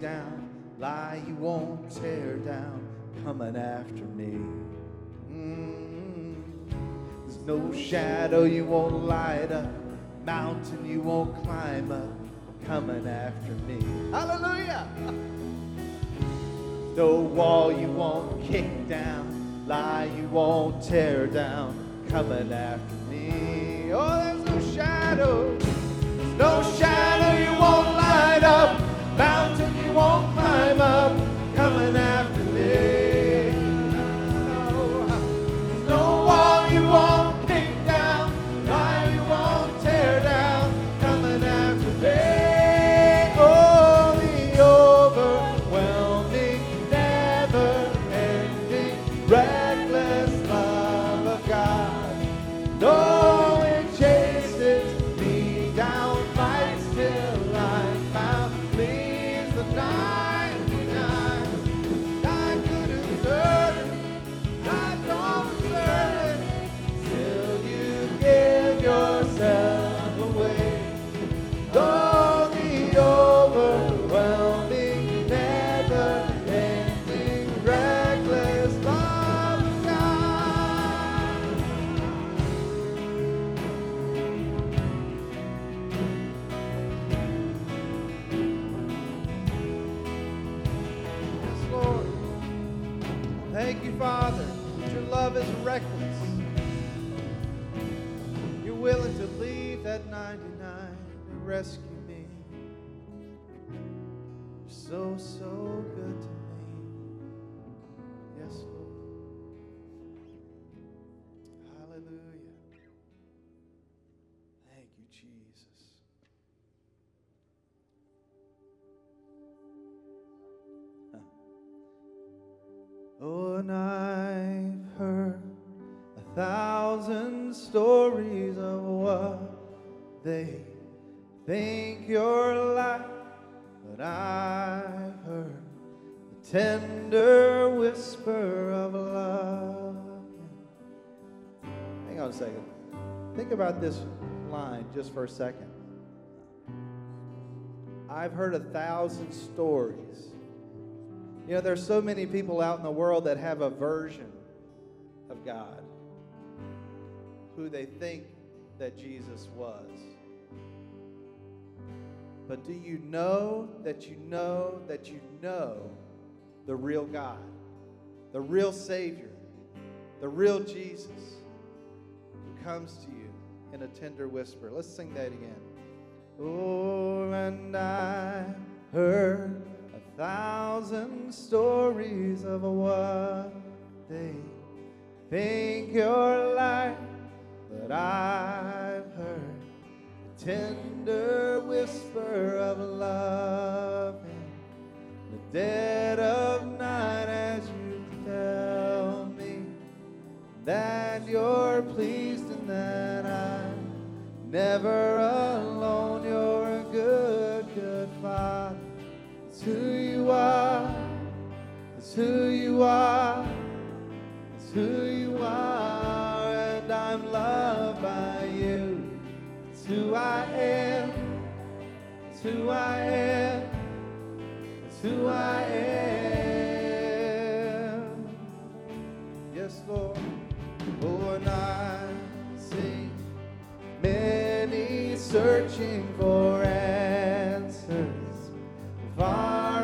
down, lie you won't tear down, coming after me. Mm-hmm. There's no shadow you won't light up, mountain you won't climb up, coming after me. Hallelujah! No wall you won't kick down, lie you won't tear down, coming after me. Oh, there's no shadow, there's no shadow you won't light up mountain you won't climb up, coming after me. Uh, no wall you won't I've heard a thousand stories of what they think you're like, but I've heard the tender whisper of love. Hang on a second. Think about this line just for a second. I've heard a thousand stories. You know, there's so many people out in the world that have a version of God, who they think that Jesus was. But do you know that you know that you know the real God, the real Savior, the real Jesus who comes to you in a tender whisper? Let's sing that again. Oh, and I heard thousand stories of what they think you're like, but I've heard the tender whisper of love in the dead of night as you tell me that you're pleased and that I'm never alone. You're a good, good Father. Who you are. It's who you are. It's who you are. And I'm loved by you. It's who I am. It's who I am. It's who I am. Yes, Lord. Oh, and I see many searching for answers far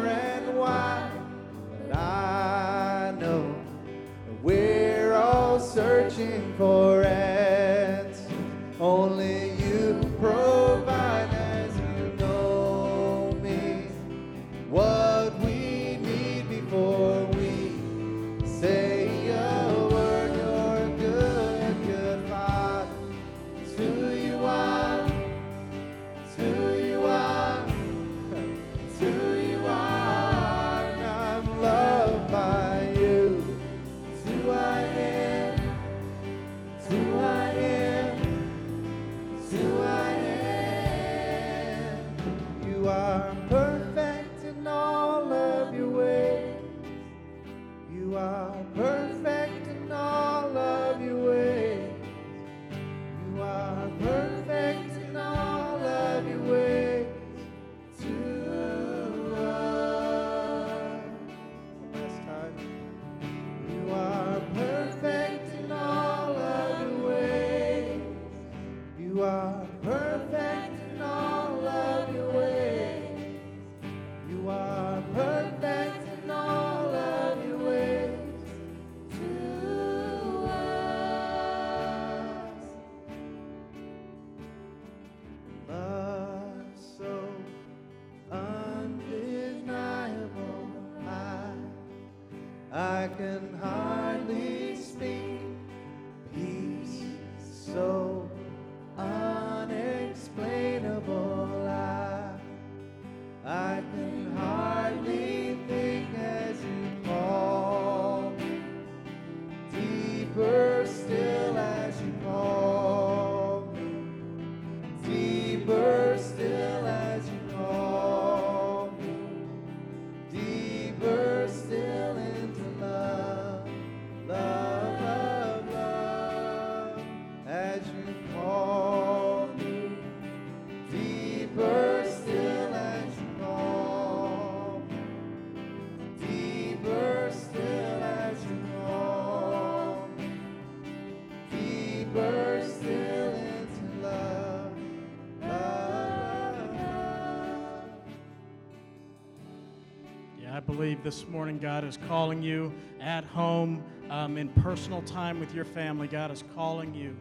believe this morning God is calling you at home um, in personal time with your family. God is calling you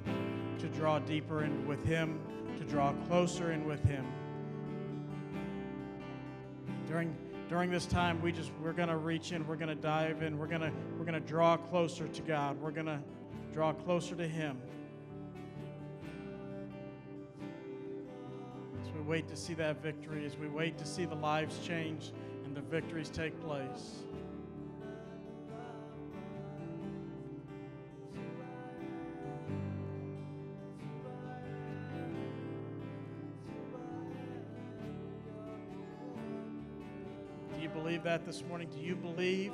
to draw deeper in with Him, to draw closer in with Him. During during this time, we just we're gonna reach in, we're gonna dive in, we're gonna we're gonna draw closer to God. We're gonna draw closer to Him. As we wait to see that victory, as we wait to see the lives change victories take place. Do you believe that this morning? Do you believe?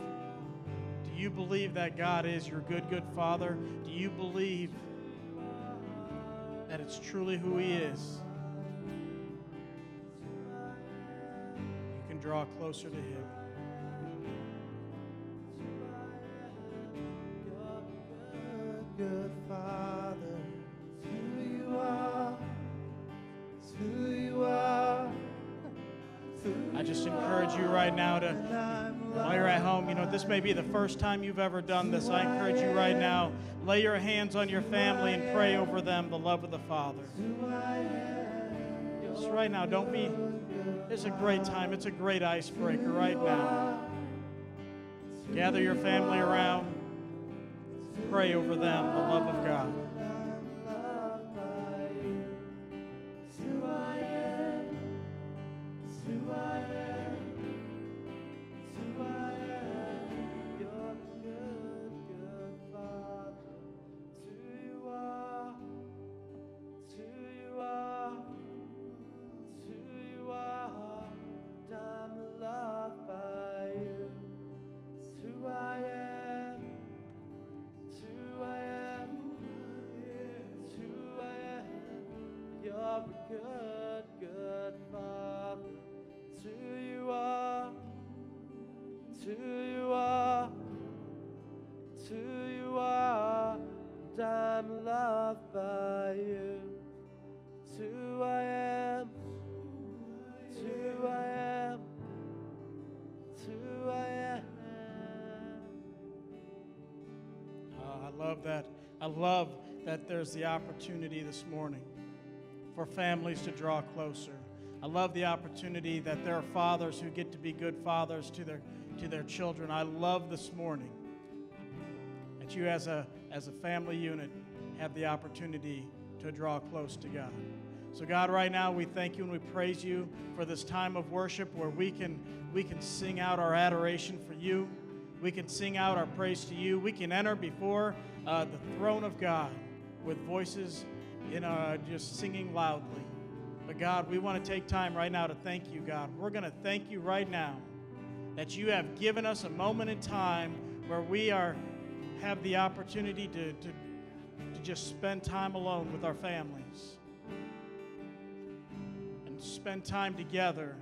Do you believe that God is your good, good Father? Do you believe that it's truly who He is? Draw closer to Him. I just encourage you right now to, while you're at home, you know, this may be the first time you've ever done this. I encourage you right now, lay your hands on your family and pray over them the love of the Father. Right now, don't be, it's a great time. It's a great icebreaker right now. Gather your family around, pray over them the love of God. There's the opportunity this morning for families to draw closer. I love the opportunity that there are fathers who get to be good fathers to their to their children. I love this morning that you as a as a family unit have the opportunity to draw close to God. So God, right now we thank you and we praise you for this time of worship where we can we can sing out our adoration for you. We can sing out our praise to you. We can enter before uh, the throne of God with voices in uh, just singing loudly. But God, we want to take time right now to thank you, God. We're going to thank you right now that you have given us a moment in time where we are have the opportunity to, to, to just spend time alone with our families and spend time together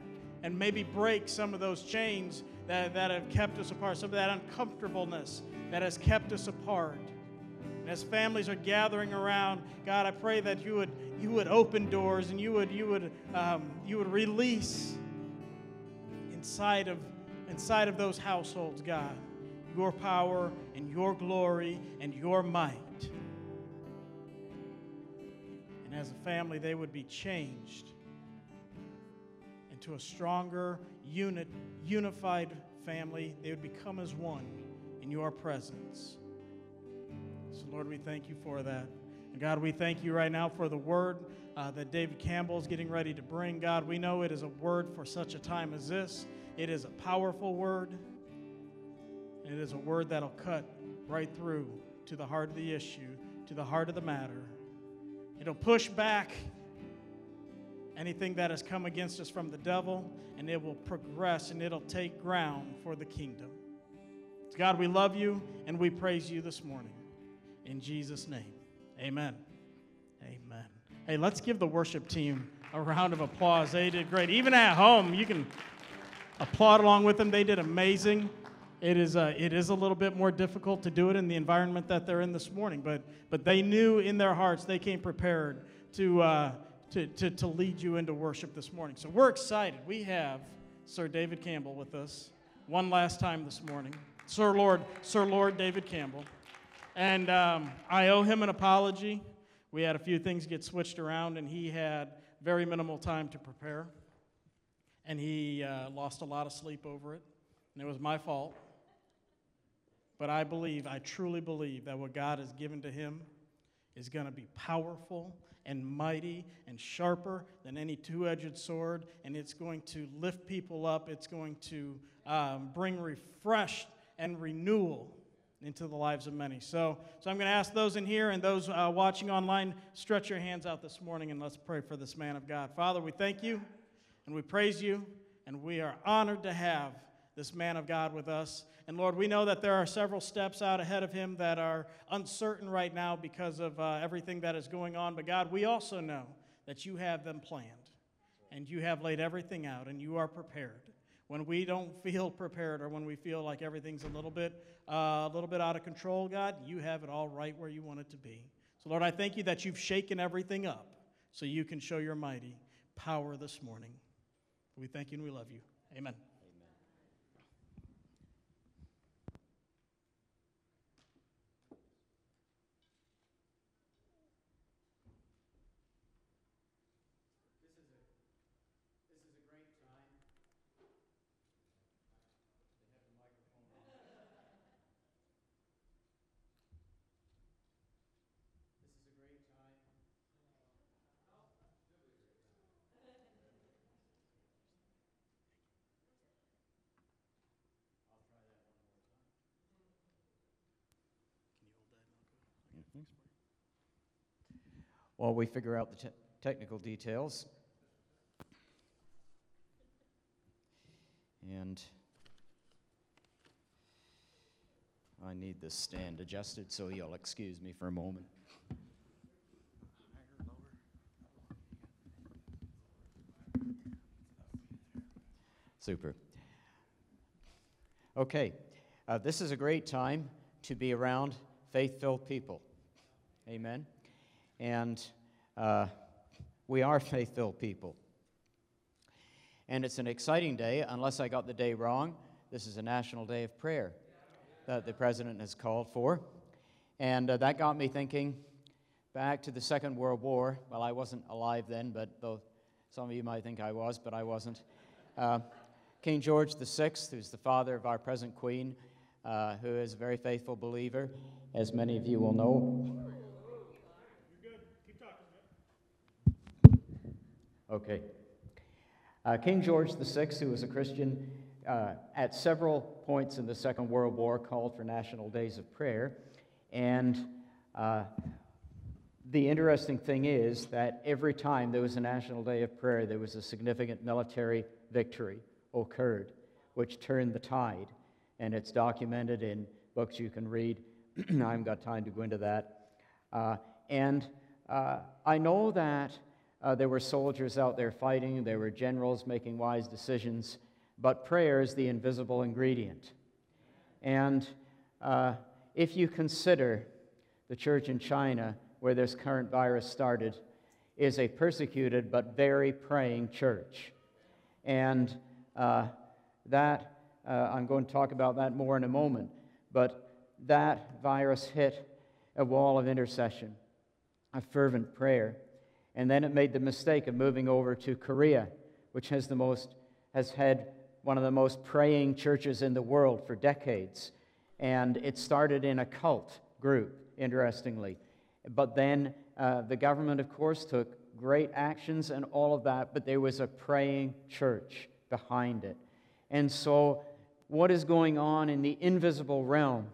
and maybe break some of those chains that, that have kept us apart, some of that uncomfortableness that has kept us apart. And as families are gathering around, God, I pray that you would you would open doors and you would you would um, you would release inside of inside of those households, God, your power and your glory and your might. And as a family, they would be changed into a stronger, unit, unified family. They would become as one in your presence. So, Lord, we thank you for that. And God, we thank you right now for the word uh, that David Campbell is getting ready to bring. God, we know it is a word for such a time as this. It is a powerful word. It is a word that'll cut right through to the heart of the issue, to the heart of the matter. It'll push back anything that has come against us from the devil, and it will progress and it'll take ground for the kingdom. God, we love you and we praise you this morning. In Jesus' name, amen. Amen. Hey, let's give the worship team a round of applause. They did great. Even at home, you can applaud along with them. They did amazing. It is, uh, it is a little bit more difficult to do it in the environment that they're in this morning, but, but they knew in their hearts they came prepared to, uh, to, to, to lead you into worship this morning. So we're excited. We have Sir David Campbell with us one last time this morning. Sir Lord, Sir Lord David Campbell. And um, I owe him an apology. We had a few things get switched around, and he had very minimal time to prepare. And he uh, lost a lot of sleep over it, and it was my fault. But I believe, I truly believe that what God has given to him is going to be powerful and mighty and sharper than any two edged sword, and it's going to lift people up. It's going to um, bring refresh and renewal into the lives of many. So, so I'm going to ask those in here and those uh, watching online, stretch your hands out this morning and let's pray for this man of God. Father, we thank you and we praise you, and we are honored to have this man of God with us. And Lord, we know that there are several steps out ahead of him that are uncertain right now because of uh, everything that is going on. But God, we also know that you have them planned and you have laid everything out and you are prepared. When we don't feel prepared or when we feel like everything's a little bit, uh, a little bit out of control, God, you have it all right where you want it to be. So, Lord, I thank you that you've shaken everything up so you can show your mighty power this morning. We thank you and we love you. Amen. While we figure out the te- technical details. And I need this stand adjusted, so you'll excuse me for a moment. Super. Okay, uh, this is a great time to be around faith filled people. Amen. And uh, we are faith filled people. And it's an exciting day, unless I got the day wrong. This is a national day of prayer that the president has called for. And uh, that got me thinking back to the Second World War. Well, I wasn't alive then, but though some of you might think I was, but I wasn't. Uh, King George VI, who's the father of our present queen, uh, who is a very faithful believer, as many of you will know. Okay. Uh, King George VI, who was a Christian, uh, at several points in the Second World War called for national days of prayer. And uh, the interesting thing is that every time there was a national day of prayer, there was a significant military victory occurred, which turned the tide. And it's documented in books you can read. I haven't got time to go into that. Uh, and uh, I know that uh, there were soldiers out there fighting, there were generals making wise decisions, but prayer is the invisible ingredient. And uh, if you consider the church in China, where this current virus started, is a persecuted but very praying church. And uh, that, uh, I'm going to talk about that more in a moment, but that virus hit a wall of intercession, a fervent prayer. And then it made the mistake of moving over to Korea, which has, the most, has had one of the most praying churches in the world for decades. and it started in a cult group, interestingly. But then uh, the government, of course, took great actions and all of that, but there was a praying church behind it. And so, what is going on in the invisible realm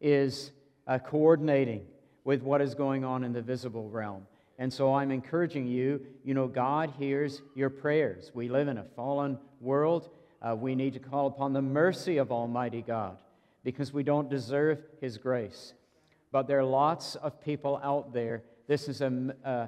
is uh, coordinating with what is going on in the visible realm. And so I'm encouraging you, you know, God hears your prayers. We live in a fallen world. Uh, we need to call upon the mercy of Almighty God because we don't deserve His grace. But there are lots of people out there. This is a, uh,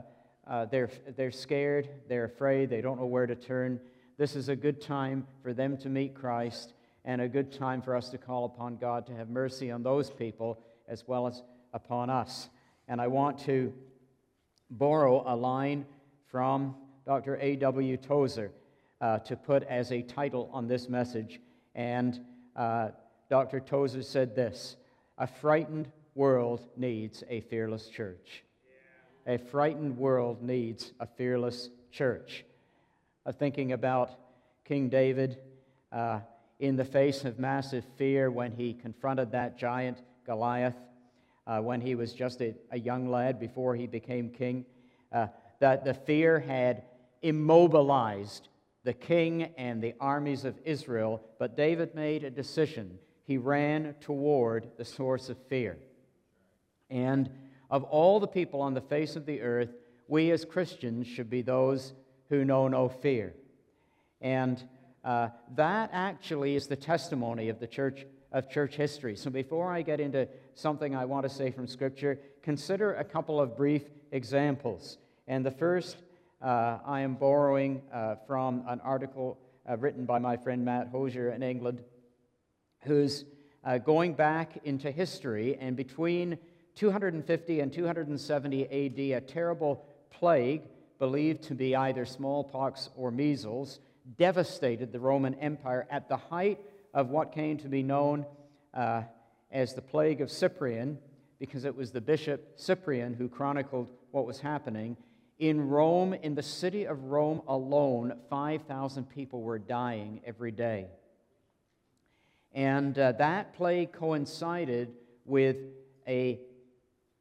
uh, they're, they're scared, they're afraid, they don't know where to turn. This is a good time for them to meet Christ and a good time for us to call upon God to have mercy on those people as well as upon us. And I want to borrow a line from Dr. A.W. Tozer uh, to put as a title on this message. And uh, Dr. Tozer said this A frightened world needs a fearless church. A frightened world needs a fearless church. I'm thinking about King David uh, in the face of massive fear when he confronted that giant Goliath uh, when he was just a, a, young lad before he became king, uh, that the fear had immobilized the king and the armies of Israel, but David made a decision. He ran toward the source of fear. And of all the people on the face of the earth, we as Christians should be those who know no fear. And uh, that actually is the testimony of the church of church history. So before I get into something I want to say from Scripture, consider a couple of brief examples. And the first uh, I am borrowing uh, from an article uh, written by my friend Matt Hosier in England, who's uh, going back into history. And between 250 and 270 AD, a terrible plague, believed to be either smallpox or measles, devastated the Roman Empire at the height of what came to be known uh, as the plague of Cyprian, because it was the bishop Cyprian who chronicled what was happening. In Rome, in the city of Rome alone, 5,000 people were dying every day. And uh, that plague coincided with a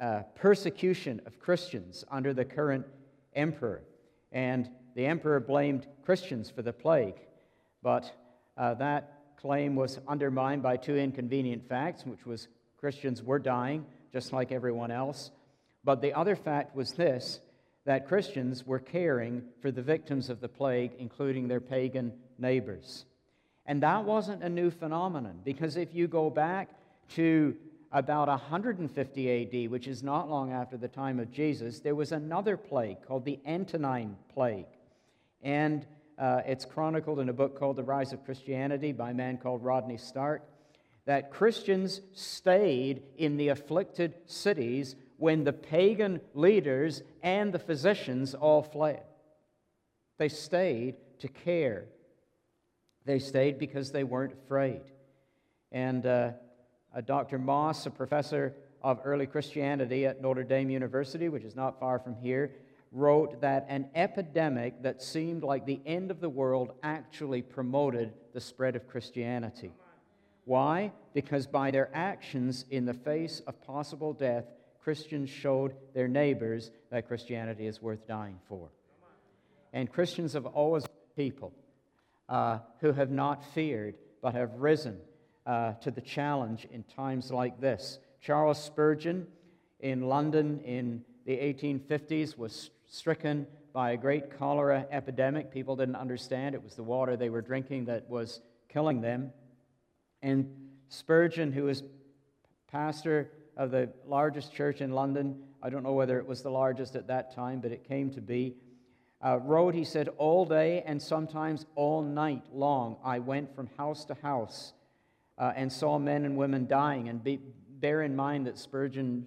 uh, persecution of Christians under the current emperor. And the emperor blamed Christians for the plague. But uh, that claim was undermined by two inconvenient facts, which was Christians were dying, just like everyone else. But the other fact was this that Christians were caring for the victims of the plague, including their pagan neighbors. And that wasn't a new phenomenon, because if you go back to about 150 AD, which is not long after the time of Jesus, there was another plague called the Antonine Plague. And uh, it's chronicled in a book called The Rise of Christianity by a man called Rodney Stark. That Christians stayed in the afflicted cities when the pagan leaders and the physicians all fled. They stayed to care. They stayed because they weren't afraid. And uh, Dr. Moss, a professor of early Christianity at Notre Dame University, which is not far from here, wrote that an epidemic that seemed like the end of the world actually promoted the spread of Christianity. Why? Because by their actions in the face of possible death, Christians showed their neighbors that Christianity is worth dying for. And Christians have always been people uh, who have not feared but have risen uh, to the challenge in times like this. Charles Spurgeon in London in the 1850s was stricken by a great cholera epidemic. People didn't understand it was the water they were drinking that was killing them. And Spurgeon, who was pastor of the largest church in London, I don't know whether it was the largest at that time, but it came to be, uh, wrote, he said, All day and sometimes all night long, I went from house to house uh, and saw men and women dying. And be, bear in mind that Spurgeon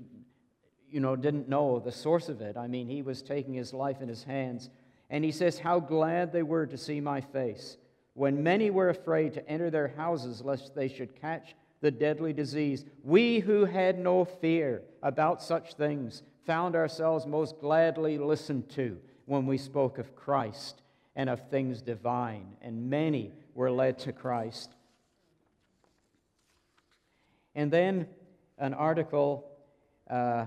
you know, didn't know the source of it. I mean, he was taking his life in his hands. And he says, How glad they were to see my face, when many were afraid to enter their houses lest they should catch the deadly disease. We who had no fear about such things found ourselves most gladly listened to when we spoke of Christ and of things divine, and many were led to Christ. And then an article uh,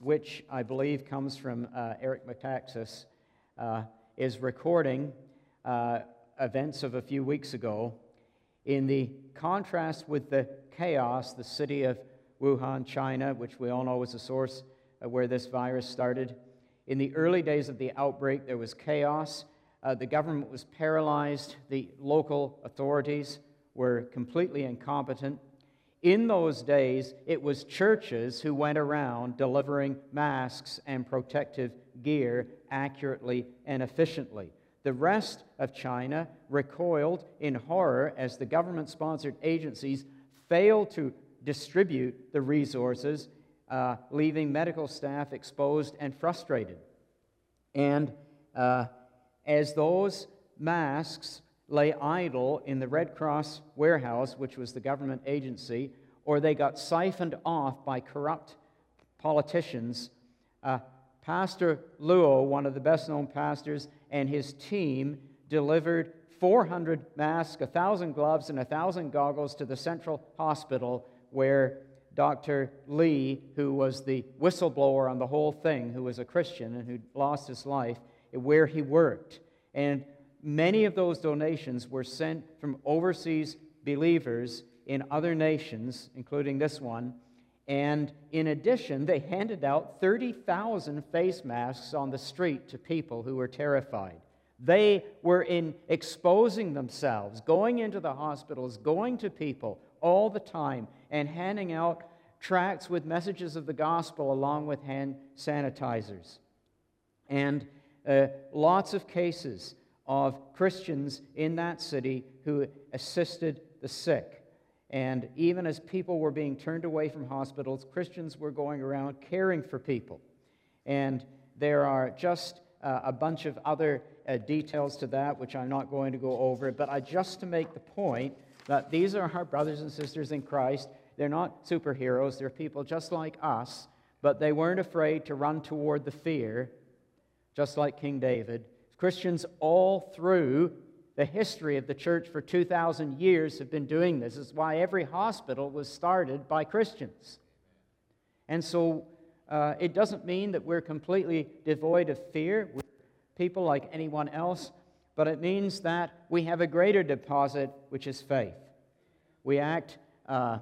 which I believe comes from uh, Eric Metaxas, uh, is recording uh, events of a few weeks ago in the contrast with the chaos, the city of Wuhan, China, which we all know was the source of where this virus started. In the early days of the outbreak, there was chaos. Uh, the government was paralyzed. The local authorities were completely incompetent. In those days, it was churches who went around delivering masks and protective gear accurately and efficiently. The rest of China recoiled in horror as the government sponsored agencies failed to distribute the resources, uh, leaving medical staff exposed and frustrated. And uh, as those masks lay idle in the Red Cross warehouse, which was the government agency, or they got siphoned off by corrupt politicians, uh, Pastor Luo, one of the best known pastors, and his team delivered 400 masks, 1,000 gloves, and 1,000 goggles to the central hospital where Dr. Lee, who was the whistleblower on the whole thing, who was a Christian and who lost his life, where he worked. And many of those donations were sent from overseas believers in other nations, including this one. And in addition, they handed out 30,000 face masks on the street to people who were terrified. They were in exposing themselves, going into the hospitals, going to people all the time, and handing out tracts with messages of the gospel along with hand sanitizers. And uh, lots of cases of Christians in that city who assisted the sick. And even as people were being turned away from hospitals, Christians were going around caring for people. And there are just uh, a bunch of other uh, details to that, which I'm not going to go over. But I just to make the point that these are our brothers and sisters in Christ. They're not superheroes, they're people just like us, but they weren't afraid to run toward the fear, just like King David. Christians all through the history of the church for 2,000 years have been doing this. Is why every hospital was started by Christians. And so uh, it doesn't mean that we're completely devoid of fear. We're people like anyone else, but it means that we have a greater deposit, which is faith. We act uh,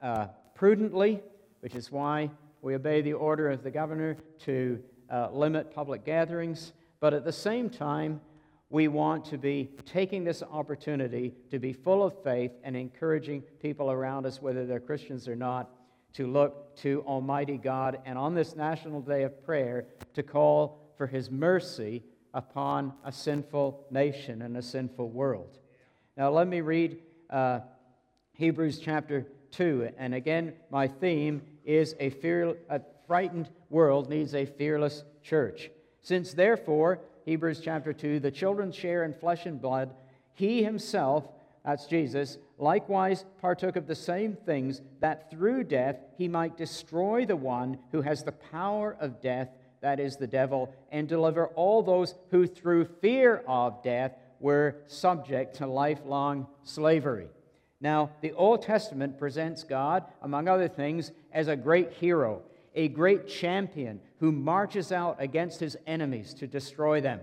uh, prudently, which is why we obey the order of the governor to uh, limit public gatherings. But at the same time, we want to be taking this opportunity to be full of faith and encouraging people around us, whether they're Christians or not, to look to Almighty God and on this National Day of Prayer to call for His mercy upon a sinful nation and a sinful world. Now, let me read uh, Hebrews chapter 2. And again, my theme is a, fear, a frightened world needs a fearless church. Since therefore, Hebrews chapter 2, the children share in flesh and blood, he himself, that's Jesus, likewise partook of the same things, that through death he might destroy the one who has the power of death, that is the devil, and deliver all those who through fear of death were subject to lifelong slavery. Now, the Old Testament presents God, among other things, as a great hero a great champion who marches out against his enemies to destroy them.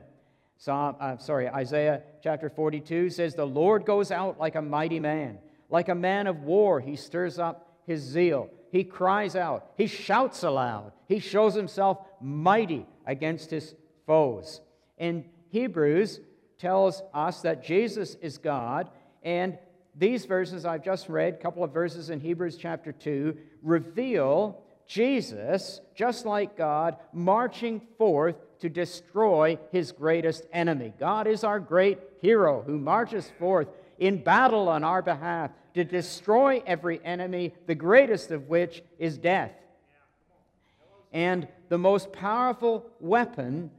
Psalm, uh, sorry, Isaiah chapter 42 says, The Lord goes out like a mighty man. Like a man of war, he stirs up his zeal. He cries out. He shouts aloud. He shows himself mighty against his foes. And Hebrews tells us that Jesus is God, and these verses I've just read, a couple of verses in Hebrews chapter 2, reveal Jesus, just like God, marching forth to destroy his greatest enemy. God is our great hero who marches forth in battle on our behalf to destroy every enemy, the greatest of which is death. And the most powerful weapon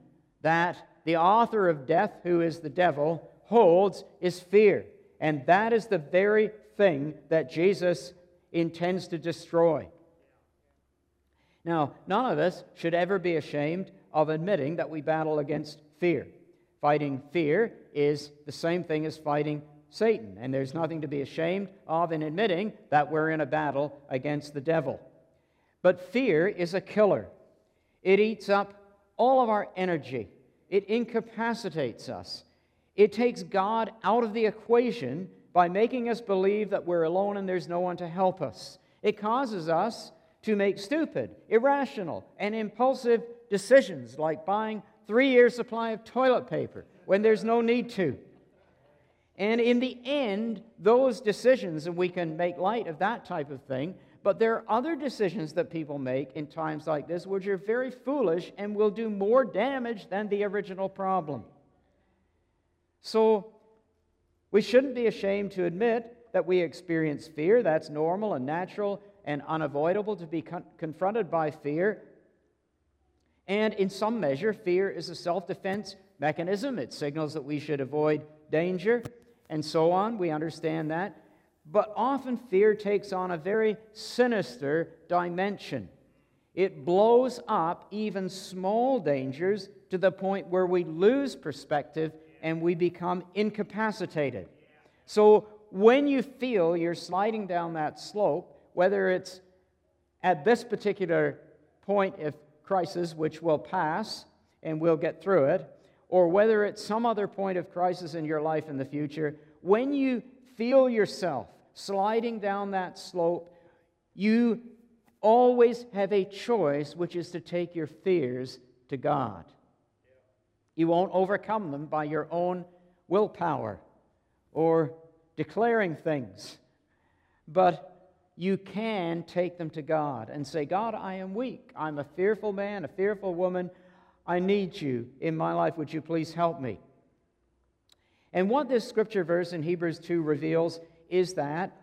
that the author of death, who is the devil, holds is fear. And that is the very thing that Jesus intends to destroy. Now, none of us should ever be ashamed of admitting that we battle against fear. Fighting fear is the same thing as fighting Satan. And there's nothing to be ashamed of in admitting that we're in a battle against the devil. But fear is a killer, it eats up all of our energy, it incapacitates us. It takes God out of the equation by making us believe that we're alone and there's no one to help us. It causes us to make stupid, irrational, and impulsive decisions like buying three years' supply of toilet paper when there's no need to. And in the end, those decisions, and we can make light of that type of thing, but there are other decisions that people make in times like this which are very foolish and will do more damage than the original problem. So, we shouldn't be ashamed to admit that we experience fear. That's normal and natural and unavoidable to be con- confronted by fear. And in some measure, fear is a self defense mechanism. It signals that we should avoid danger and so on. We understand that. But often fear takes on a very sinister dimension. It blows up even small dangers to the point where we lose perspective and we become incapacitated. So when you feel you're sliding down that slope, whether it's at this particular point of crisis, which will pass and we'll get through it, or whether it's some other point of crisis in your life in the future, when you feel yourself sliding down that slope, you always have a choice, which is to take your fears to God. You won't overcome them by your own willpower or declaring things, but you can take them to God and say, God, I am weak. I'm a fearful man, a fearful woman. I need you in my life. Would you please help me? And what this scripture verse in Hebrews 2 reveals is that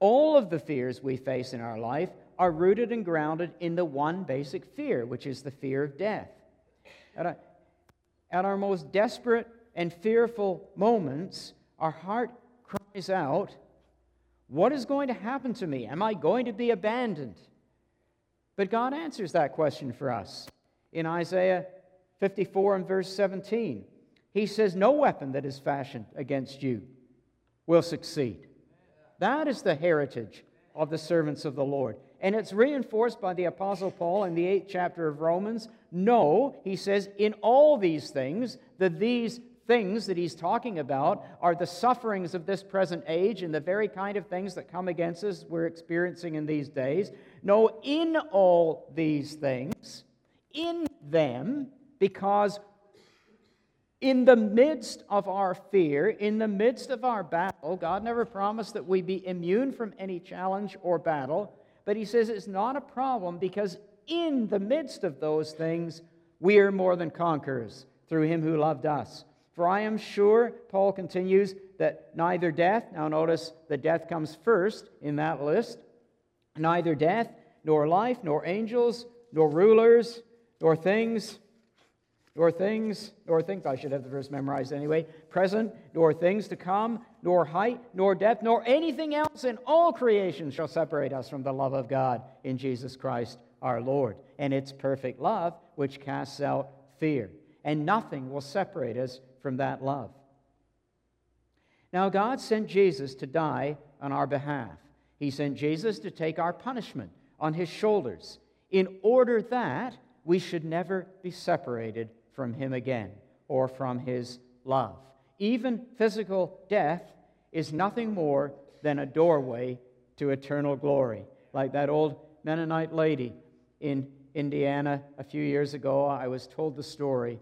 all of the fears we face in our life are rooted and grounded in the one basic fear, which is the fear of death. At, at our most desperate and fearful moments, our heart cries out, What is going to happen to me? Am I going to be abandoned? But God answers that question for us in Isaiah 54 and verse 17. He says, No weapon that is fashioned against you will succeed. That is the heritage of the servants of the Lord. And it's reinforced by the Apostle Paul in the eighth chapter of Romans. No, he says, in all these things, that these things that he's talking about are the sufferings of this present age and the very kind of things that come against us we're experiencing in these days. No, in all these things, in them, because in the midst of our fear, in the midst of our battle, God never promised that we be immune from any challenge or battle, but He says it's not a problem because in the midst of those things, we are more than conquerors through Him who loved us. For I am sure, Paul continues, that neither death, now notice that death comes first in that list, neither death, nor life, nor angels, nor rulers, nor things nor things, nor things, I should have the verse memorized anyway, present, nor things to come, nor height, nor depth, nor anything else in all creation shall separate us from the love of God in Jesus Christ our Lord. And it's perfect love which casts out fear. And nothing will separate us from that love. Now, God sent Jesus to die on our behalf. He sent Jesus to take our punishment on his shoulders in order that we should never be separated from Him again or from His love. Even physical death is nothing more than a doorway to eternal glory. Like that old Mennonite lady in Indiana a few years ago, I was told the story.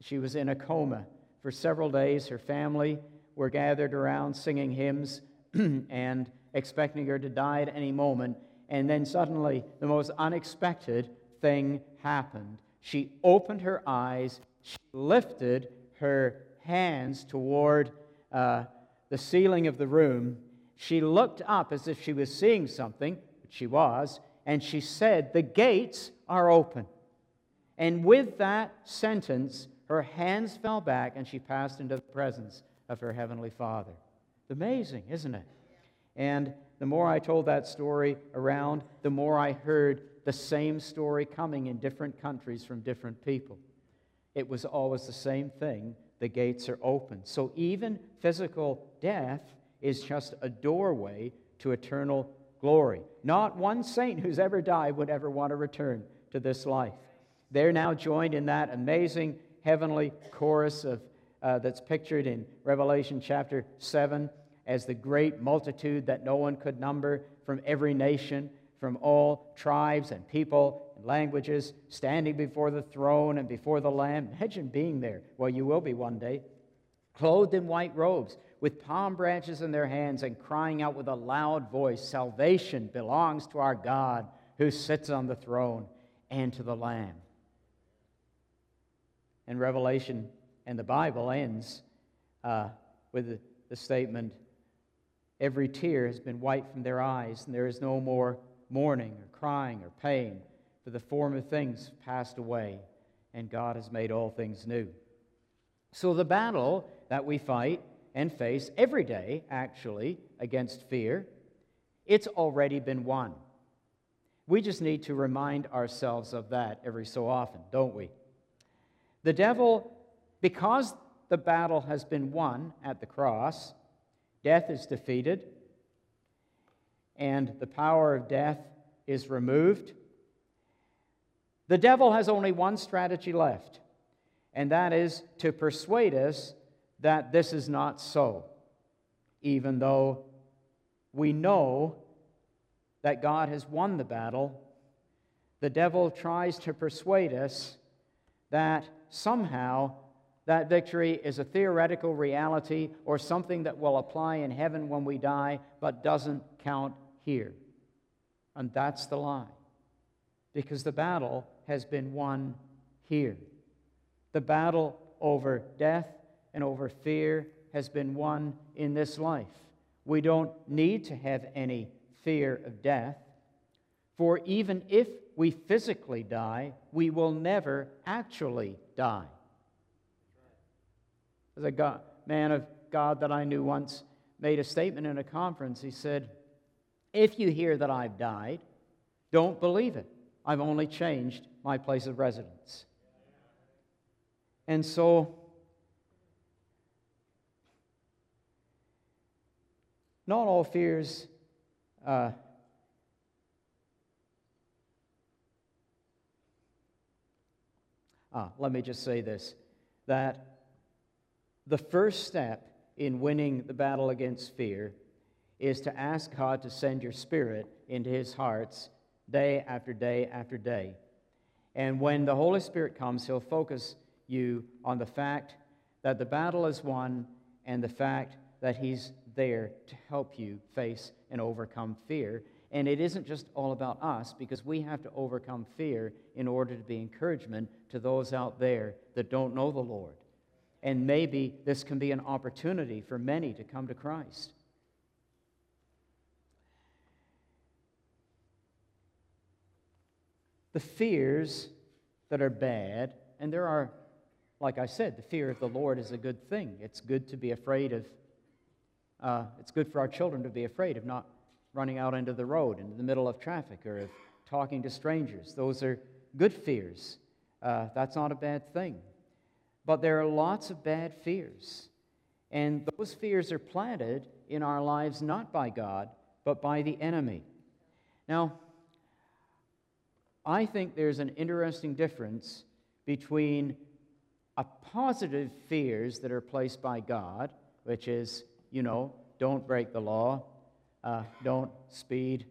She was in a coma for several days. Her family were gathered around singing hymns and expecting her to die at any moment. And then suddenly, the most unexpected thing happened. She opened her eyes, she lifted her hands toward uh, the ceiling of the room. She looked up as if she was seeing something, which she was, and she said, The gates are open. And with that sentence, her hands fell back and she passed into the presence of her Heavenly Father. Amazing, isn't it? And the more I told that story around, the more I heard the same story coming in different countries from different people. It was always the same thing the gates are open. So even physical death is just a doorway to eternal glory. Not one saint who's ever died would ever want to return to this life. They're now joined in that amazing heavenly chorus of, uh, that's pictured in Revelation chapter 7 as the great multitude that no one could number from every nation, from all tribes and people and languages, standing before the throne and before the Lamb. Imagine being there. Well, you will be one day. Clothed in white robes, with palm branches in their hands, and crying out with a loud voice Salvation belongs to our God who sits on the throne and to the Lamb. And Revelation and the Bible ends uh, with the, the statement Every tear has been wiped from their eyes, and there is no more mourning or crying or pain, for the former things passed away, and God has made all things new. So, the battle that we fight and face every day, actually, against fear, it's already been won. We just need to remind ourselves of that every so often, don't we? The devil, because the battle has been won at the cross, Death is defeated, and the power of death is removed. The devil has only one strategy left, and that is to persuade us that this is not so, even though we know that God has won the battle. The devil tries to persuade us that somehow that victory is a theoretical reality or something that will apply in heaven when we die, but doesn't count here. And that's the lie. Because the battle has been won here. The battle over death and over fear has been won in this life. We don't need to have any fear of death, for even if we physically die, we will never actually die. As a God, man of God that I knew once made a statement in a conference. He said, If you hear that I've died, don't believe it. I've only changed my place of residence. And so, not all fears uh, ah, let me just say this that the first step in winning the battle against fear is to ask God to send your spirit into his hearts day after day after day. And when the Holy Spirit comes, he'll focus you on the fact that the battle is won and the fact that he's there to help you face and overcome fear. And it isn't just all about us, because we have to overcome fear in order to be encouragement to those out there that don't know the Lord. And maybe this can be an opportunity for many to come to Christ. The fears that are bad, and there are, like I said, the fear of the Lord is a good thing. It's good to be afraid of, uh, it's good for our children to be afraid of not running out into the road, into the middle of traffic, or of talking to strangers. Those are good fears. Uh, that's not a bad thing. But there are lots of bad fears. And those fears are planted in our lives not by God, but by the enemy. Now, I think there's an interesting difference between a positive fears that are placed by God, which is, you know, don't break the law, uh, don't speed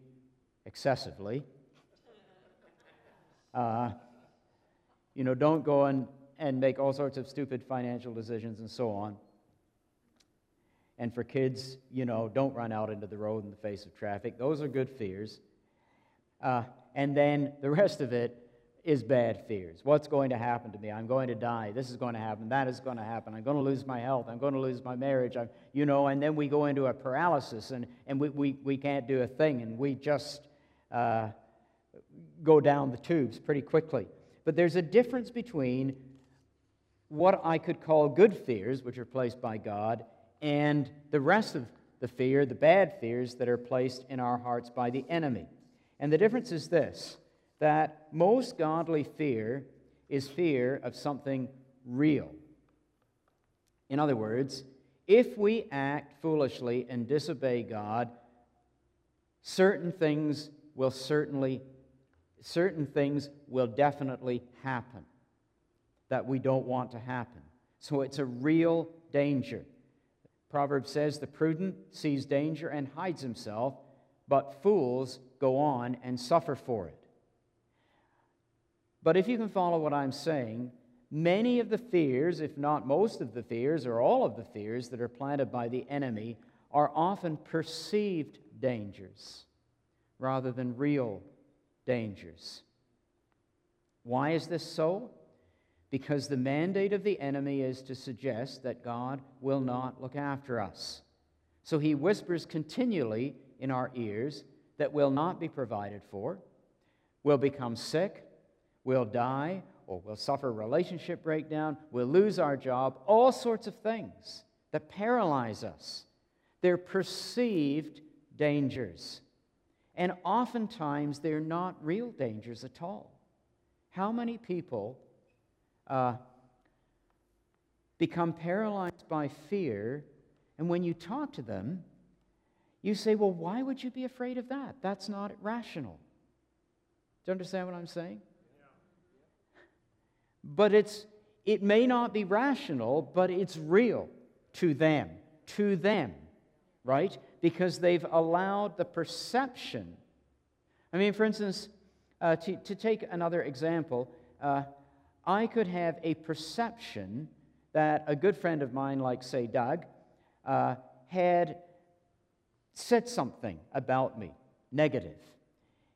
excessively, uh, you know, don't go and and make all sorts of stupid financial decisions and so on. And for kids, you know, don't run out into the road in the face of traffic. Those are good fears. Uh, and then the rest of it is bad fears. What's going to happen to me? I'm going to die. This is going to happen. That is going to happen. I'm going to lose my health. I'm going to lose my marriage. I'm, you know, and then we go into a paralysis and, and we, we, we can't do a thing and we just uh, go down the tubes pretty quickly. But there's a difference between what I could call good fears, which are placed by God, and the rest of the fear, the bad fears that are placed in our hearts by the enemy. And the difference is this that most godly fear is fear of something real. In other words, if we act foolishly and disobey God, certain things will certainly, certain things will definitely happen that we don't want to happen. So it's a real danger. Proverbs says the prudent sees danger and hides himself, but fools go on and suffer for it. But if you can follow what I'm saying, many of the fears, if not most of the fears, or all of the fears that are planted by the enemy, are often perceived dangers rather than real dangers. Why is this so? Because the mandate of the enemy is to suggest that God will not look after us. So he whispers continually in our ears that we'll not be provided for, we'll become sick, we'll die, or we'll suffer relationship breakdown, we'll lose our job, all sorts of things that paralyze us. They're perceived dangers. And oftentimes, they're not real dangers at all. How many people uh, become paralyzed by fear, and when you talk to them, you say, Well, why would you be afraid of that? That's not rational. Do you understand what I'm saying? But it's, it may not be rational, but it's real to them. To them, right? because they've allowed the perception. I mean, for instance, uh, to, to take another example, uh, I could have a perception that a good friend of mine, like, say, Doug, uh, had said something about me, negative.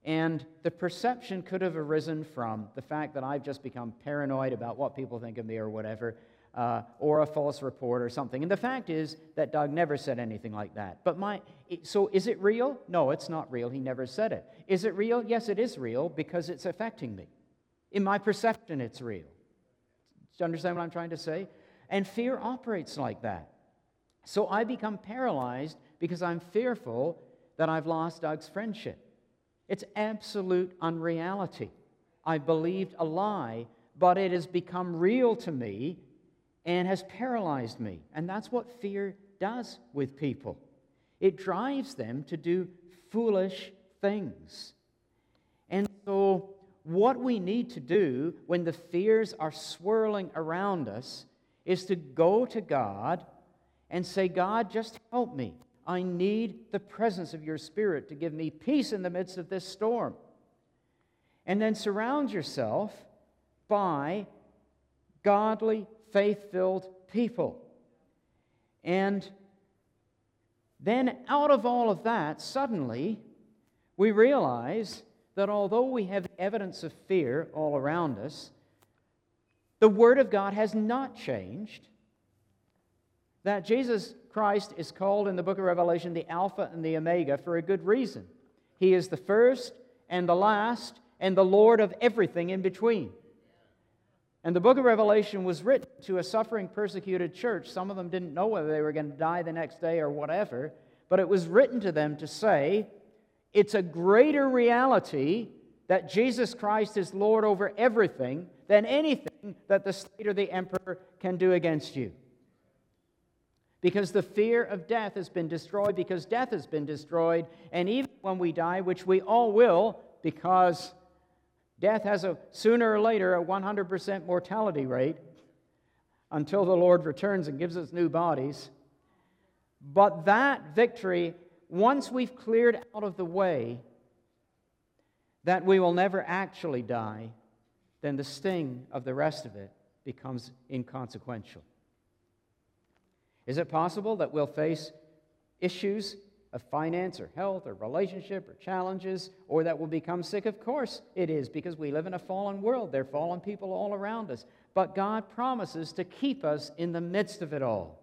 And the perception could have arisen from the fact that I've just become paranoid about what people think of me or whatever, uh, or a false report or something. And the fact is that Doug never said anything like that. But my, so is it real? No, it's not real. He never said it. Is it real? Yes, it is real because it's affecting me. In my perception, it's real. Do you understand what I'm trying to say? And fear operates like that. So I become paralyzed because I'm fearful that I've lost Doug's friendship. It's absolute unreality. I believed a lie, but it has become real to me and has paralyzed me. And that's what fear does with people it drives them to do foolish things. And so, what we need to do when the fears are swirling around us is to go to God and say, God, just help me. I need the presence of your Spirit to give me peace in the midst of this storm. And then surround yourself by godly, faith filled people. And then, out of all of that, suddenly we realize that although we have evidence of fear all around us, the Word of God has not changed. That Jesus Christ is called in the book of Revelation the Alpha and the Omega for a good reason. He is the first and the last and the Lord of everything in between. And the book of Revelation was written to a suffering, persecuted church. Some of them didn't know whether they were going to die the next day or whatever, but it was written to them to say, it's a greater reality that Jesus Christ is Lord over everything than anything that the state or the emperor can do against you. Because the fear of death has been destroyed, because death has been destroyed, and even when we die, which we all will, because Death has a sooner or later a 100% mortality rate until the Lord returns and gives us new bodies. But that victory, once we've cleared out of the way that we will never actually die, then the sting of the rest of it becomes inconsequential. Is it possible that we'll face issues of finance or health or relationship or challenges or that we'll become sick? Of course it is because we live in a fallen world. There are fallen people all around us. But God promises to keep us in the midst of it all.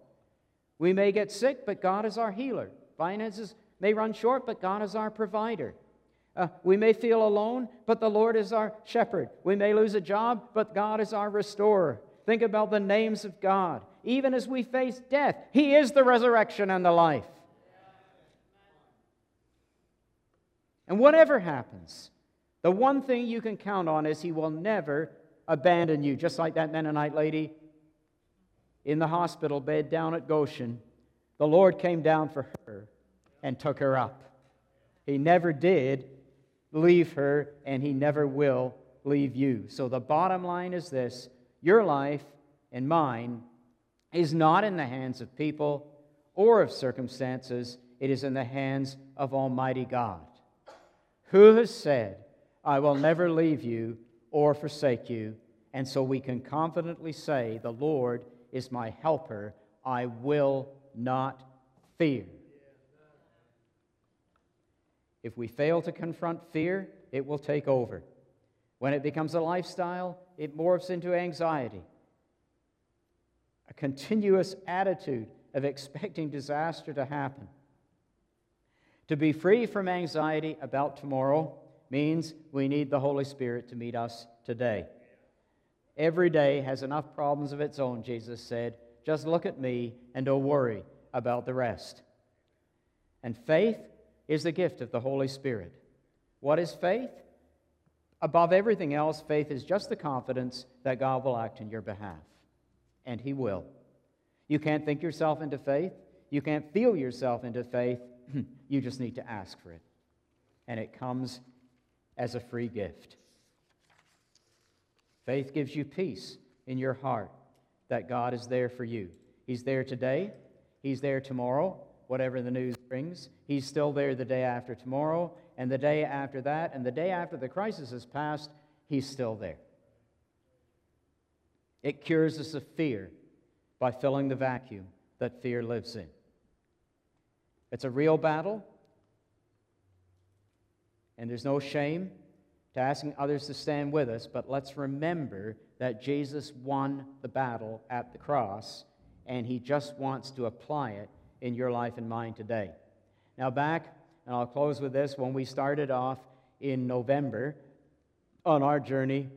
We may get sick, but God is our healer. Finances may run short, but God is our provider. Uh, we may feel alone, but the Lord is our shepherd. We may lose a job, but God is our restorer. Think about the names of God. Even as we face death, He is the resurrection and the life. And whatever happens, the one thing you can count on is He will never abandon you, just like that Mennonite lady. in the hospital bed down at Goshen, the Lord came down for her and took her up. He never did leave her, and He never will leave you. So the bottom line is this your life and mine is not in the hands of people or of circumstances, it is in the hands of Almighty God. Who has said, I will never leave you or forsake you? And so we can confidently say, The Lord is my helper. I will not fear. If we fail to confront fear, it will take over. When it becomes a lifestyle, it morphs into anxiety. A continuous attitude of expecting disaster to happen. To be free from anxiety about tomorrow means we need the Holy Spirit to meet us today. Every day has enough problems of its own, Jesus said. Just look at me and don't worry about the rest. And faith is the gift of the Holy Spirit. What is faith? Above everything else, faith is just the confidence that God will act in your behalf. And He will. You can't think yourself into faith. You can't feel yourself into faith. Hmm. you just need to ask for it. And it comes as a free gift. Faith gives you peace in your heart that God is there for you. He's there today, He's there tomorrow, whatever the news brings. He's still there the day after tomorrow, and the day after that, and the day after the crisis has passed, He's still there. It cures us of fear by filling the vacuum that fear lives in. It's a real battle, and there's no shame to asking others to stand with us, but let's remember that Jesus won the battle at the cross, and he just wants to apply it in your life and mine today. Now, back, and I'll close with this, when we started off in November on our journey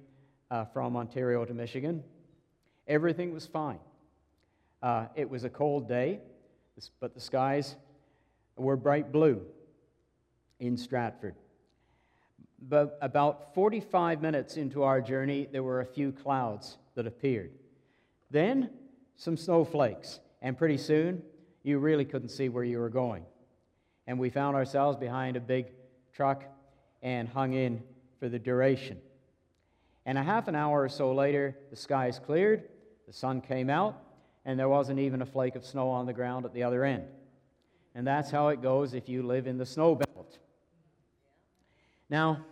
uh, from Ontario to Michigan, everything was fine. Uh, it was a cold day, but the skies were bright blue in Stratford. But about 45 minutes into our journey, there were a few clouds that appeared. Then some snowflakes, and pretty soon you really couldn't see where you were going. And we found ourselves behind a big truck and hung in for the duration. And a half an hour or so later, the skies cleared, the sun came out, and there wasn't even a flake of snow on the ground at the other end. And that's how it goes if you live in the snow belt. Now,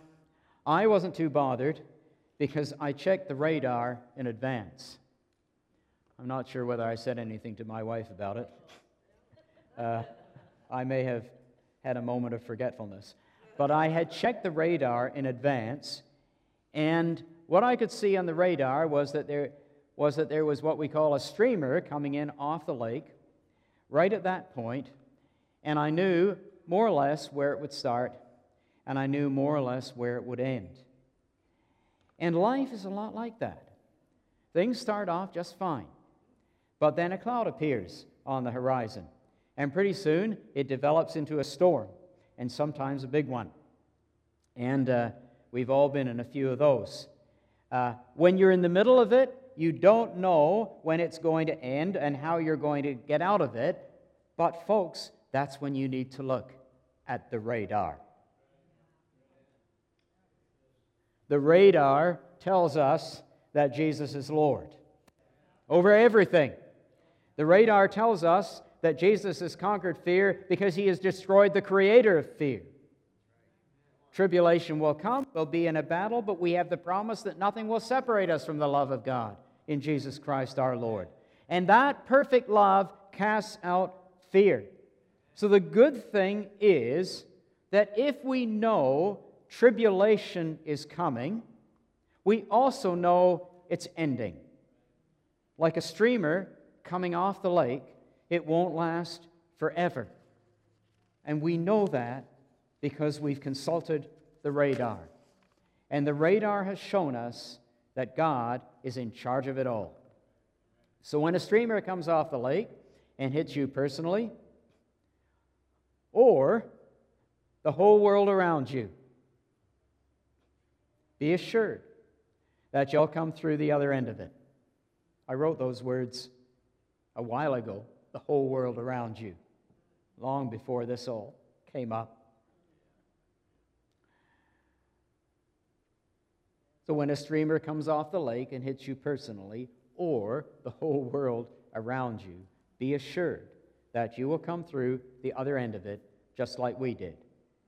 I wasn't too bothered because I checked the radar in advance. I'm not sure whether I said anything to my wife about it. Uh, I may have had a moment of forgetfulness. But I had checked the radar in advance, and what I could see on the radar was that there was that there was what we call a streamer coming in off the lake right at that point, and I knew more or less where it would start, and I knew more or less where it would end. And life is a lot like that. Things start off just fine, but then a cloud appears on the horizon, and pretty soon it develops into a storm, and sometimes a big one. And uh, we've all been in a few of those. Uh, when you're in the middle of it, you don't know when it's going to end and how you're going to get out of it. But, folks, that's when you need to look at the radar. The radar tells us that Jesus is Lord over everything. The radar tells us that Jesus has conquered fear because he has destroyed the creator of fear. Tribulation will come, we'll be in a battle, but we have the promise that nothing will separate us from the love of God in Jesus Christ our Lord. And that perfect love casts out fear. So the good thing is that if we know tribulation is coming, we also know it's ending. Like a streamer coming off the lake, it won't last forever. And we know that because we've consulted the radar. And the radar has shown us that God is in charge of it all. So when a streamer comes off the lake and hits you personally, or the whole world around you, be assured that you'll come through the other end of it. I wrote those words a while ago, the whole world around you, long before this all came up. So when a streamer comes off the lake and hits you personally, or the whole world around you, be assured that you will come through the other end of it just like we did.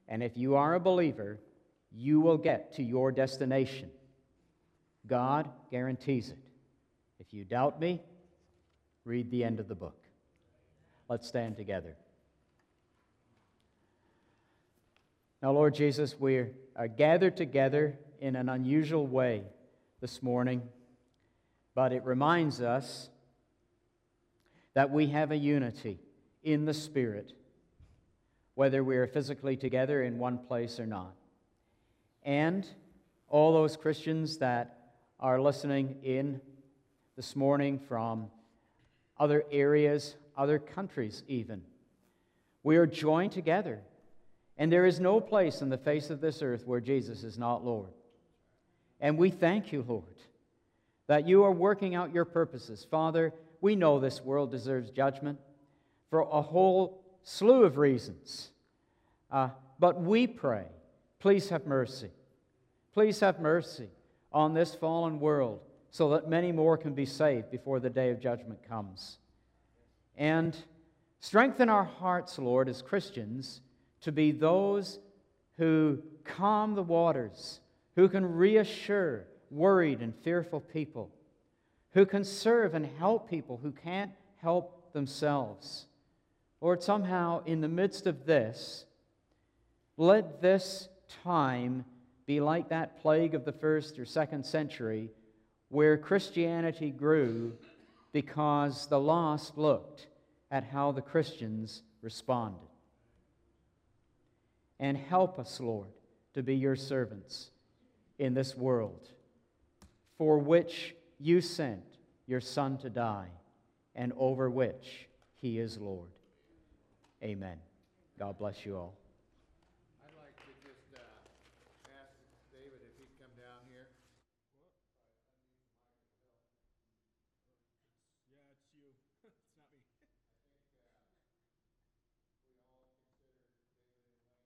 And if you are a believer, you will get to your destination. God guarantees it. If you doubt me, read the end of the book. Let's stand together. Now, Lord Jesus, we are gathered together in an unusual way this morning, but it reminds us that we have a unity in the Spirit, whether we are physically together in one place or not. And all those Christians that are listening in this morning from other areas, other countries, even. We are joined together, and there is no place on the face of this earth where Jesus is not Lord. And we thank you, Lord, that you are working out your purposes. Father, we know this world deserves judgment for a whole slew of reasons. Uh, but we pray, please have mercy. Please have mercy on this fallen world so that many more can be saved before the day of judgment comes. And strengthen our hearts, Lord, as Christians, to be those who calm the waters who can reassure worried and fearful people, who can serve and help people who can't help themselves. Lord, somehow in the midst of this, let this time be like that plague of the first or second century where Christianity grew because the lost looked at how the Christians responded. And help us, Lord, to be your servants in this world, for which you sent your Son to die, and over which he is Lord. Amen. God bless you all.